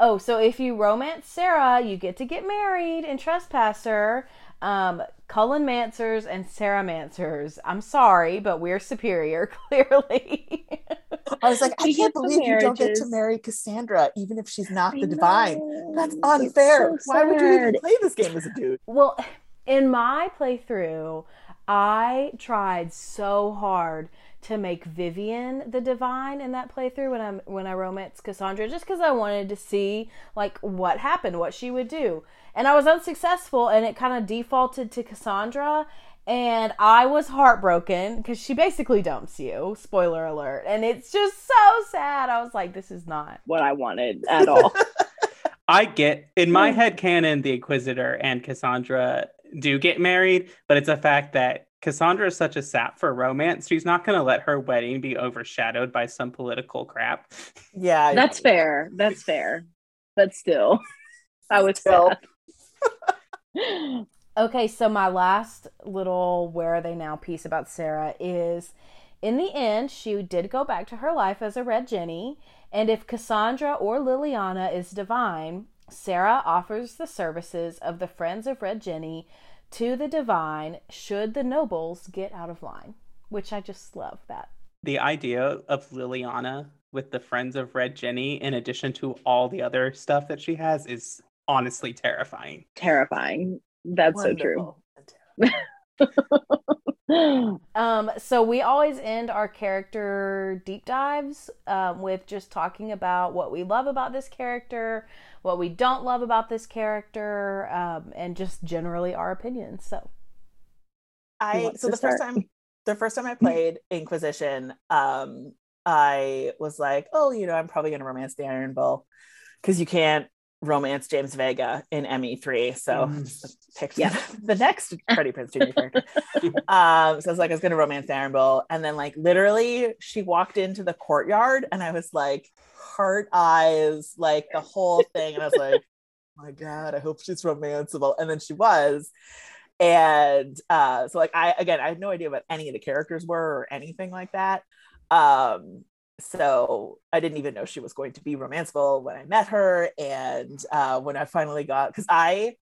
Oh, so if you romance Sera, you get to get married and trespass Trespasser. Um, Cullen Mansers and Sera Mansers. I'm sorry, but we're superior, [laughs] clearly. I was like, I We can't get the believe you don't get to marry Cassandra, even if she's not I the divine. That's unfair. so Why would you even play this game as a dude? well, in my playthrough, I tried so hard to make Vivienne the divine in that playthrough when I when I romanced Cassandra, just because I wanted to see like what happened, what she would do, and I was unsuccessful, and it kind of defaulted to Cassandra. And I was heartbroken because she basically dumps you. Spoiler alert. And it's just so sad. I was like, this is not. What I wanted at all. [laughs] I get in my hmm. head canon the Inquisitor and Cassandra do get married, but it's a fact that Cassandra is such a sap for romance. She's not going to let her wedding be overshadowed by some political crap. Yeah, That's fair. That's fair. But still, I would Still. still. Okay, so my last little where are they now piece about Sera is in the end, she did go back to her life as a Red Jenny, and if Cassandra or Leliana is divine, Sera offers the services of the Friends of Red Jenny to the divine should the nobles get out of line, which I just love that. The idea of Leliana with the Friends of Red Jenny, in addition to all the other stuff that she has, is honestly terrifying. Terrifying. That's so true. [laughs] Um, so we always end our character deep dives um, with just talking about what we love about this character, what we don't love about this character, um, and just generally our opinions. So I so to the first time [laughs] the first time I played Inquisition, um, I was like, oh, you know, I'm probably gonna romance the Iron Bull because you can't romance James Vega in ME3. So I Mhm. picked Yeah. [laughs] the next Freddie Prinze Jr. character. [laughs] um, so I was like, I was gonna romance the Iron Bull, and then like literally, she walked into the courtyard, and I was like, heart eyes, like the whole thing, and I was like, my God, I hope she's romanceable, and then she was and uh so like i again i had no idea what any of the characters were or anything like that um so i didn't even know she was going to be romanceable when i met her and uh when i finally got because i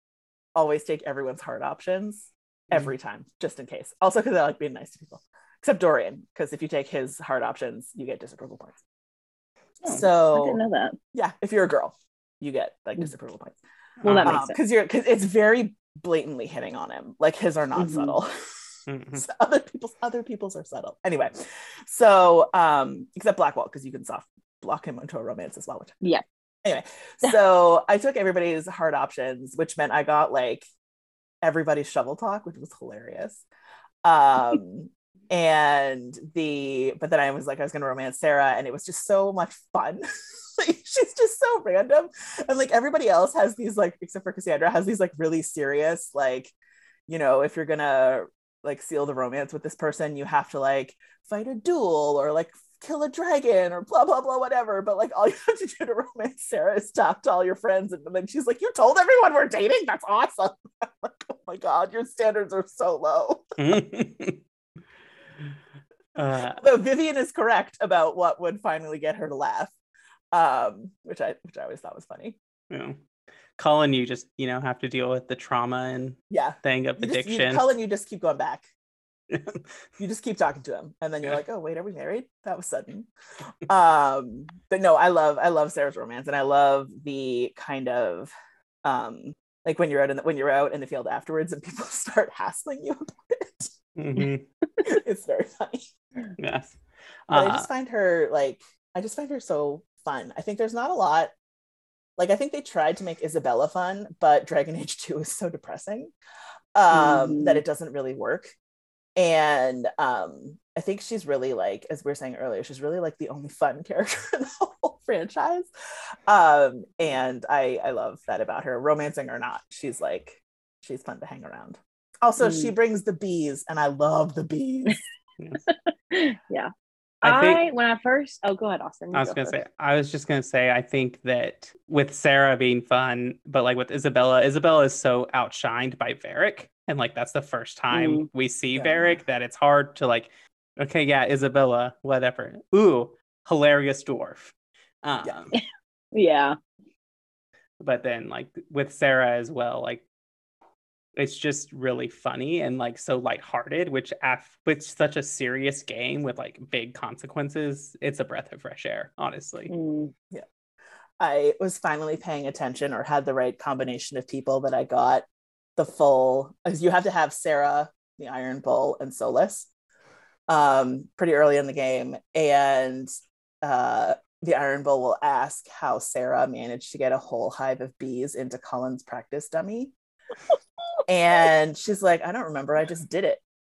always take everyone's hard options every time just in case also because i like being nice to people except dorian because if you take his hard options you get disapproval points Oh, I so didn't know that. yeah if you're a girl you get like Mm. disapproval points Well, that Um, makes sense. because you're because it's very blatantly hitting on him like his are not Mhm. subtle [laughs] Mhm. So [laughs] other people's other people's are subtle anyway so um except blackwall because you can soft block him into a romance as well which Yeah. anyway so i took everybody's hard options which meant i got like everybody's shovel talk which was hilarious. Um [laughs] and the but then i was like i was gonna romance sera and it was just so much fun. [laughs] Like she's just so random. And like everybody else has these like except for cassandra has these like really serious like you know if you're gonna like seal the romance with this person you have to like fight a duel or like kill a dragon or blah blah blah whatever. But like all you have to do to romance sera is talk to all your friends and then she's like you told everyone we're dating? That's awesome. [laughs] I'm like oh my god your standards are so low. [laughs] Uh, though vivienne is correct about what would finally get her to laugh um which i which i always thought was funny. You Cullen, you just you know have to deal with the trauma and yeah. thing of you just, you, addiction. Cullen, you just keep going back. [laughs] You just keep talking to him and then you're like oh wait are we married? That was sudden. Um but no i love i love sera's romance and i love the kind of um like when you're out in the, when you're out in the field afterwards and people [laughs] start hassling you about it. Mhm. [laughs] it's very funny. Yes. but i Uh, just find her like i just find her so fun. I think there's not a lot like i think they tried to make isabela fun but dragon age 2 is so depressing um that Mhm. it doesn't really work and um i think she's really like as we were saying earlier she's really like the only fun [laughs] character in the whole franchise um and i i love that about her romancing or not she's like she's fun to hang around also she Mm. brings the bees and i love the bees [laughs] yeah. I I, when I first oh go ahead, Austin. I was go gonna first. say, I was just gonna say, I think that with Sera being fun, but like with Isabela, Isabela is so outshined by Varric, and like that's the first time Mm. we see Yeah. Varric that it's hard to like, okay, yeah, Isabela, whatever. Ooh, hilarious dwarf. Um, Yeah. [laughs] Yeah. but then like with Sera as well, like it's just really funny and like so lighthearted, which af- with such a serious game with like big consequences, it's a breath of fresh air, honestly. Mm. I was finally paying attention or had the right combination of people that I got the full you have to have Sera, the Iron Bull, and Solas um pretty early in the game. And uh the Iron Bull will ask how Sera managed to get a whole hive of bees into Cullen's practice dummy. And she's like, I don't remember, I just did it.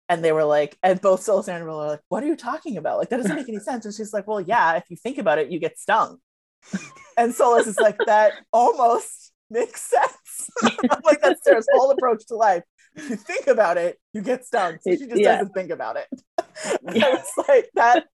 And they were like, and both Solas and Bull are like, what are you talking about? Like, that doesn't make any sense. And she's like, Well, yeah, if you think about it, you get stung. And Solas is like, that almost makes sense. [laughs] Like, that's Sera's whole approach to life. If you think about it, you get stung. So she just Yeah. doesn't think about it. [laughs] And it's like that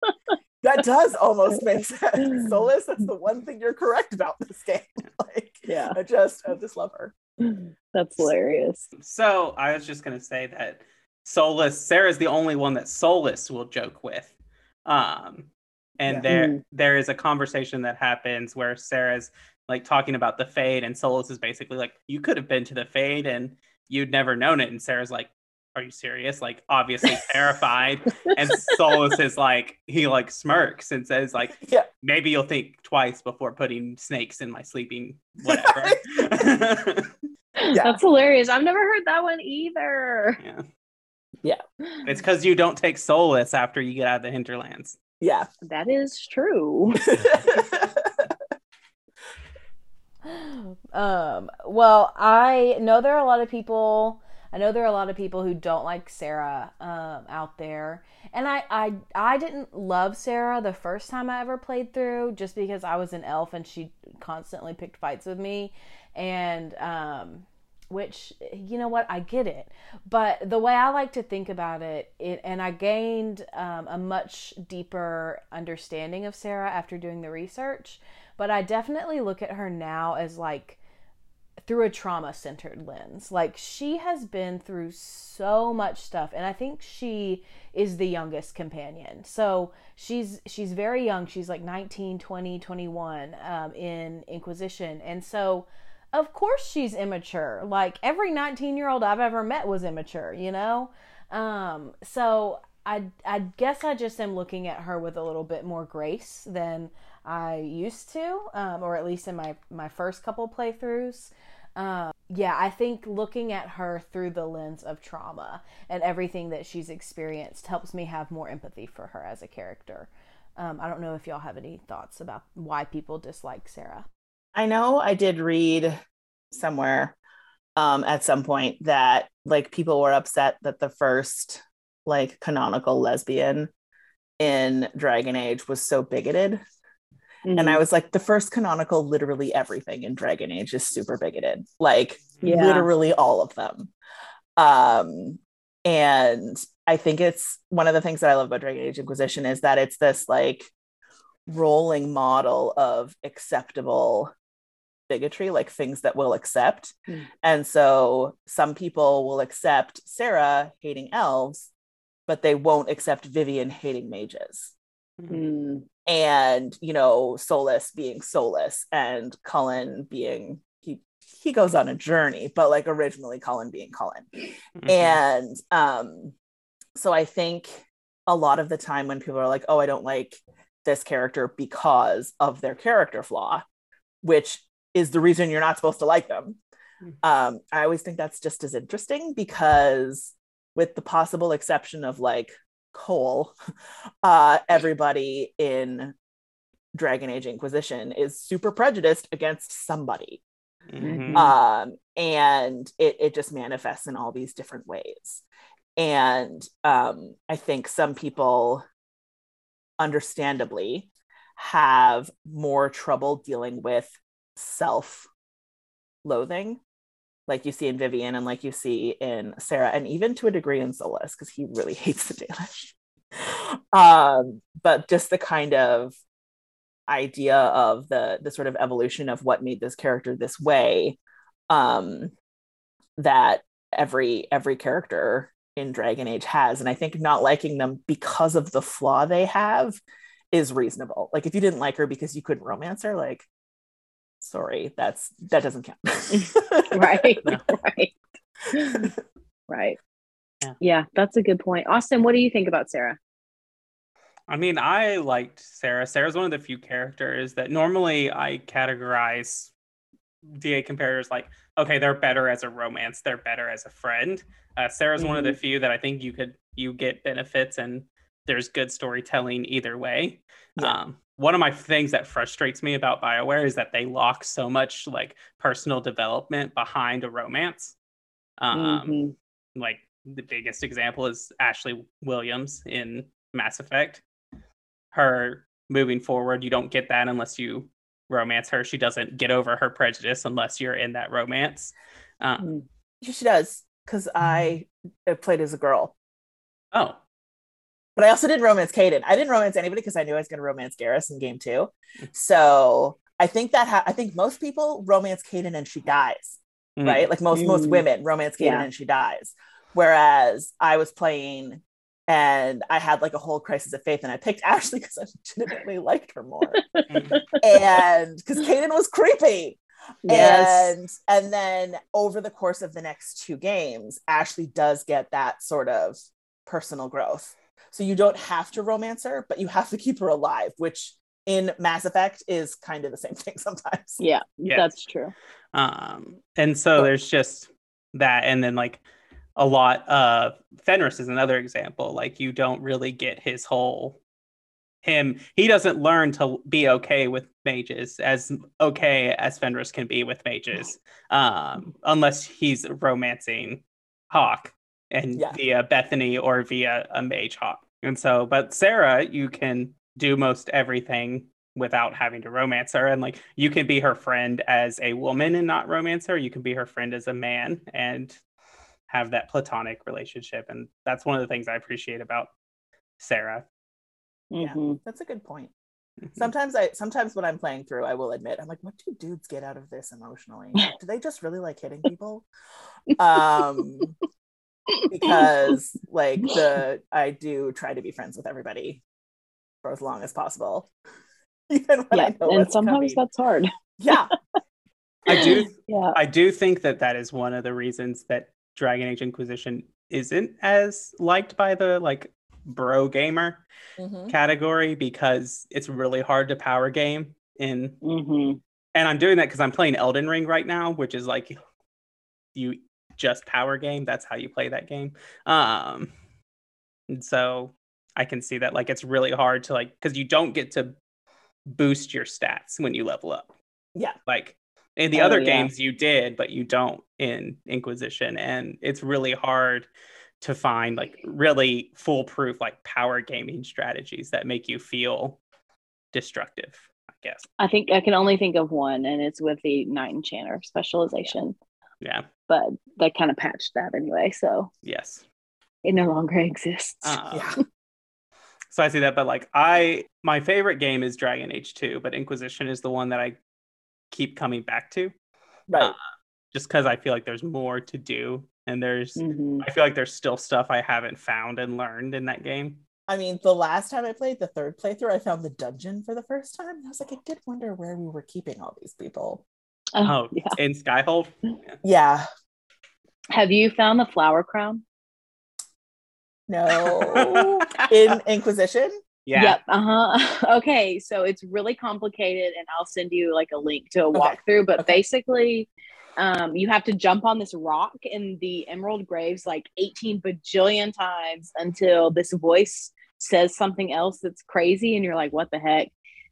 that does almost make [laughs] sense. Solas, that's the one thing you're correct about this game. [laughs] Like, Yeah. I just I just love her. [clears throat] That's hilarious. So I was just gonna say that Solas, Sera's the only one that Solas will joke with. Um, and Yeah. there Mm. there is a conversation that happens where Sera's like talking about the fade, and Solas is basically like, "You could have been to the fade, and you'd never known it." And Sera's like, "Are you serious?" Like, obviously terrified. and Solas is like, he like smirks and says like, [laughs] Yeah. "Maybe you'll think twice before putting snakes in my sleeping [laughs] whatever." [laughs] Yeah. That's hilarious. I've never heard that one either. yeah. Yeah. It's because you don't take Solas after you get out of the hinterlands. Yeah. That is true. um well i know there are a lot of people i know there are a lot of people who don't like sera um out there. And i i i didn't love sera the first time i ever played through just because i was an elf and she constantly picked fights with me. And um which you know what? I get it. But the way i like to think about it, it and i gained um, a much deeper understanding of sera after doing the research but i definitely look at her now as like through a trauma centered lens. Like she has been through so much stuff and i think she is the youngest companion. So she's she's very young. She's like 19 20 21 um, in inquisition. And so of course she's immature. Like every 19 year old i've ever met was immature you know? Um so i i guess i just am looking at her with a little bit more grace than i used to um or at least in my my first couple playthroughs um yeah i think looking at her through the lens of trauma and everything that she's experienced helps me have more empathy for her as a character um, i don't know if y'all have any thoughts about why people dislike sera I know I did read somewhere um, at some point that like people were upset that the first like canonical lesbian in Dragon Age was so bigoted. And I was like, the first canonical, literally everything in Dragon Age is super bigoted, like Yeah. literally all of them. Um, and I think it's one of the things that I love about Dragon Age Inquisition is that it's this like rolling model of acceptable bigotry, like things that we'll accept. Mm. And so some people will accept Sera hating elves, but they won't accept Vivienne hating mages. Mm. And, you know, Solas being Solas and Cullen being he he goes on a journey, but like originally Cullen being Cullen. Mhm. And um so I think a lot of the time when people are like, oh, I don't like this character because of their character flaw, which is the reason you're not supposed to like them. Um, I always think that's just as interesting because, with the possible exception of like Cole, [laughs] uh, everybody in Dragon Age Inquisition is super prejudiced against somebody. Mhm. Um, and it, it just manifests in all these different ways. And um, I think some people, understandably, have more trouble dealing with self loathing, like you see in Vivienne and like you see in Sera, and even to a degree in Solas, because he really [laughs] hates the Dalish. um, but just the kind of idea of the the sort of evolution of what made this character this way um that every every character in dragon age has and i think not liking them because of the flaw they have is reasonable like if you didn't like her because you couldn't romance her like sorry that's that doesn't count [laughs] right [laughs] right right Yeah. yeah that's a good point austin what do you think about sera I mean, I liked Sera. Sera's one of the few characters that normally I categorize DA comparators like, okay, they're better as a romance, they're better as a friend. Uh, Sera's one of the few that I think you could you get benefits and there's good storytelling either way. Yeah. Um, one of my things that frustrates me about Bioware is that they lock so much like personal development behind a romance. Um, Mhm. like the biggest example is Ashley Williams in Mass Effect. Her moving forward, you don't get that unless you romance her. She doesn't get over her prejudice unless you're in that romance. Um, she does because i I played as a girl oh, but I also didn't romance Kaidan. I didn't romance anybody because I knew I was going to romance Garrus in game two. So I think that ha- I think most people romance Kaidan and she dies, Mm. right? Like most most Mm. women romance Kaidan Yeah. and she dies. Whereas I was playing and I had like a whole crisis of faith, and I picked [laughs] Ashley because I legitimately liked her more, Mm. [laughs] and because Kaidan was creepy. yes And and then over the course of the next two games, Ashley does get that sort of personal growth. So you don't have to romance her, but you have to keep her alive, which in Mass Effect is kind of the same [laughs] thing sometimes. yeah Yes. that's true Um, and so there's just that, and then like a lot of Fenris is another example. Like you don't really get his whole him. He doesn't learn to be okay with mages as okay as Fenris can be with mages, um, unless he's romancing Hawke and Yeah. via Bethany or via a mage Hawke. And so, but Sera, you can do most everything without having to romance her and like you can be her friend as a woman and not romance her you can be her friend as a man and have that platonic relationship and that's one of the things i appreciate about sera Yeah. Mhm. That's a good point. Mhm. Sometimes I sometimes when I'm playing through, I will admit, I'm like, what do dudes get out of this emotionally? [laughs] Do they just really like hitting people? um because like the I do try to be friends with everybody for as long as possible. [laughs] Even when I yeah know and sometimes coming. that's hard yeah. [laughs] i do yeah i do think that that is one of the reasons that dragon age inquisition isn't as liked by the like bro gamer Mhm. category because it's really hard to power game in hmm and I'm doing that because I'm playing Elden Ring right now, which is like you just power game. That's how you play that game. Um, and so I can see that like it's really hard to like because you don't get to boost your stats when you level up. Yeah. Like in the Oh, other yeah. games you did, but you don't in Inquisition, and it's really hard to find like really foolproof like power gaming strategies that make you feel destructive. I guess. i think i can only think of one and it's with the knight enchanter specialization Yeah. But they kind of patched that anyway so Yes. it no longer exists Um, Yeah. [laughs] So I see that, but like I, my favorite game is Dragon Age 2, but Inquisition is the one that I keep coming back to, Right. uh, just because I feel like there's more to do, and there's, Mhm. I feel like there's still stuff I haven't found and learned in that game. I mean, the last time I played the third playthrough, I found the dungeon for the first time. And I was like, I did wonder where we were keeping all these people. Oh, yeah in Skyhold. Yeah. have you found the flower crown No. [laughs] In Inquisition? Yeah. Yep. Uh huh. [laughs] okay. So it's really complicated, and I'll send you like a link to a walkthrough. But basically, um, you have to jump on this rock in the Emerald Graves like 18 bajillion times until this voice says something else that's crazy, and you're like, what the heck?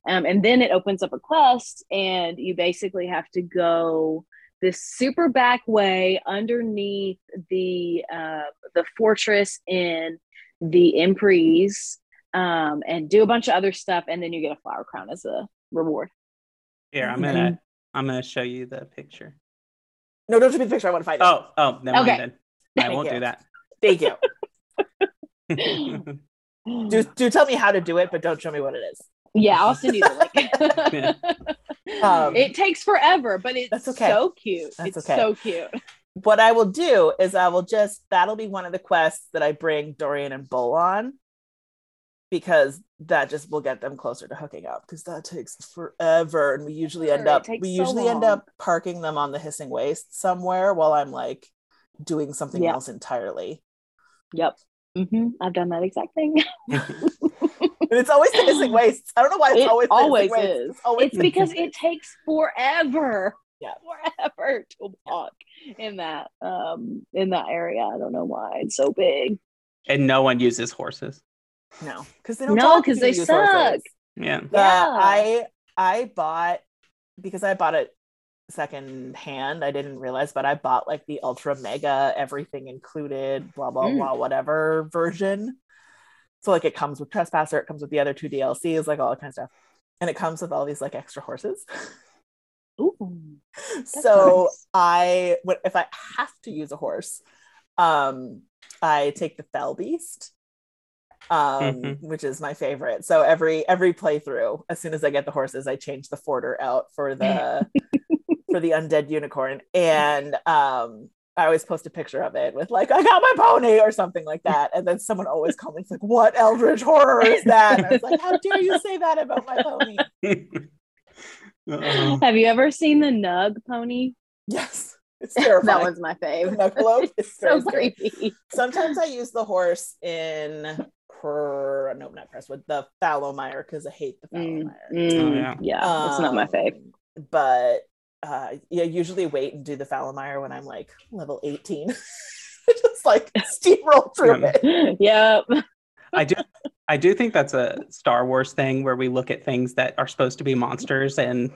Um, and then it opens up a quest, and you basically have to go this super back way underneath the uh, the fortress in the Emprise um, and do a bunch of other stuff, and then you get a flower crown as a reward. Here, I'm gonna I'm gonna show you the picture. No, don't show me the picture. I want to find it. Oh, oh, never Okay. mind then. I won't you. do that. Thank you. [laughs] [laughs] do, do tell me how to do it, but don't show me what it is. Yeah, I'll send you the link. [laughs] Um, it takes forever, but it's That's okay. so cute. That's it's okay. so cute. what I will do is I will just that'll be one of the quests that I bring Dorian and Bull on because that just will get them closer to hooking up because that takes forever and we usually end up takes we so usually end up parking them on the hissing waste somewhere while I'm like doing something Yeah. else entirely. Yep. hmm I've done that exact thing. [laughs] And it's always the hissing [laughs] waste. I don't know why it's It always the hissing always is. It's always It's because hissing it takes forever. Yeah. Forever to walk in that um in that area. I don't know why. It's so big. and no one uses horses. No, because they don't No, talk 'cause to they suck. horses. Yeah. Uh, Yeah. I I bought because I bought it second hand. I didn't realize, but I bought like the ultra mega everything included, blah blah Mm. blah, whatever version. So like it comes with Trespasser, it comes with the other two DLCs, like all that kind of stuff, and it comes with all these like extra horses. Ooh. [laughs] so nice. I when if I have to use a horse, um, I take the Fell Beast, um, Mhm. which is my favorite. So every every playthrough, as soon as I get the horses, I change the forder out for the [laughs] for the undead unicorn, and um, I always post a picture of it with like I got my pony or something like [laughs] that, and then someone always comments like, "What eldritch horror is that?" And I was like, "How dare you say that about my pony?" [laughs] Uh-oh. Have you ever seen the Nug pony? Yes, it's [laughs] terrifying. that one's my fave. Nugalope is so very scary. creepy. Sometimes I use the horse in per no not Crestwood, the Fallowmire because I hate the Mm, Fallowmire. mm, yeah. yeah, it's not my fave. Um, But uh yeah, usually wait and do the Fallowmire when I'm like level 18. [laughs] Just like [laughs] steamroll through Yeah. it. [laughs] yep. I do I do think that's a Star Wars thing where we look at things that are supposed to be monsters and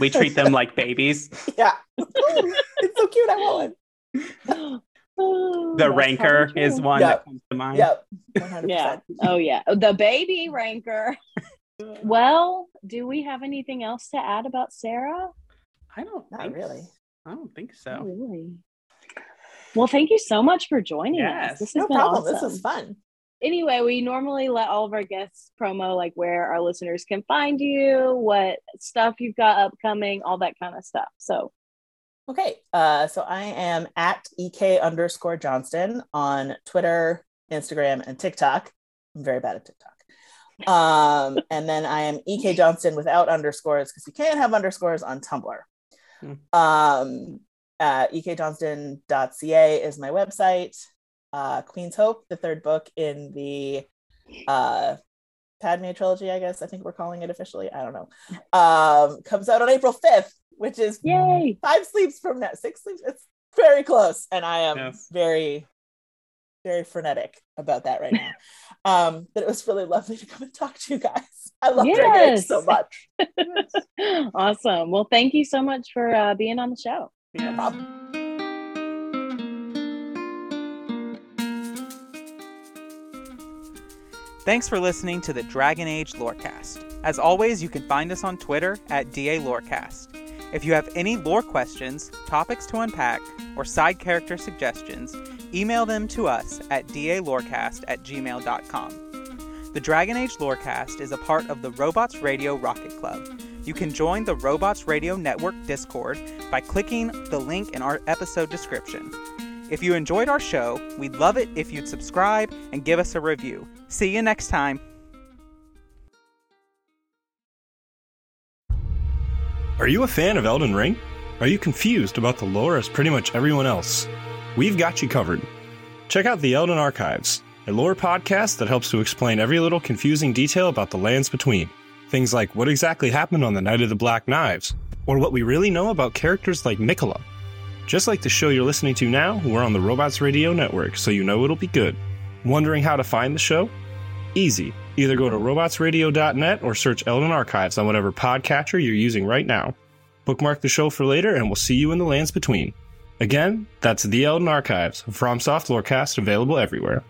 we treat them like babies. Yeah. it's so cute. I want one. Oh, The [gasps] that's Rancor is one Yep. that comes to mind. Yep. 100%. Yeah. Oh yeah. The baby Rancor. well, do we have anything else to add about Sera? I don't Not think really. I don't think Not so. really. Well, thank you so much for joining Yes. us. This has No been problem. awesome. This was fun. anyway, we normally let all of our guests promo like where our listeners can find you, what stuff you've got upcoming, all that kind of stuff. So Okay, uh, so I am at ek underscore Johnston on Twitter, Instagram, and TikTok. I'm very bad at TikTok. Um, and then I am ek Johnston without underscores because you can't have underscores on Tumblr. Hmm. Um, uh, ekjohnston.ca is my website. Uh, Queen's Hope, the third book in the uh, Padme trilogy, I guess I think we're calling it officially. I don't know. Um, comes out on April 5th, which is yay. five sleeps from now, six sleeps. It's very close, and I am very, very frenetic about that right now. um, but it was really lovely to come and talk to you guys. I love Dragon Age Yes. so much. [laughs] awesome. Well, thank you so much for uh, being on the show. No problem. Thanks for listening to the Dragon Age Lorecast. As always, you can find us on Twitter at DA Lorecast. If you have any lore questions, topics to unpack, or side character suggestions, email them to us at dalorecast at gmail.com. The Dragon Age Lorecast is a part of the Robots Radio Rocket Club. You can join the Robots Radio Network Discord by clicking the link in our episode description. If you enjoyed our show, we'd love it if you'd subscribe and give us a review. See you next time. Are you a fan of Elden Ring? Are you confused about the lore as pretty much everyone else? We've got you covered. Check out the Elden Archives, a lore podcast that helps to explain every little confusing detail about the lands between. Things like what exactly happened on the Night of the Black Knives, or what we really know about characters like Miquella. Just like the show you're listening to now, we're on the Robots Radio Network, so you know it'll be good. Wondering how to find the show? Easy. Either go to robotsradio.net or search Elden Archives on whatever podcatcher you're using right now. Bookmark the show for later, and we'll see you in the lands between. Again, that's The Elden Archives, from Soft Lorecast, available everywhere.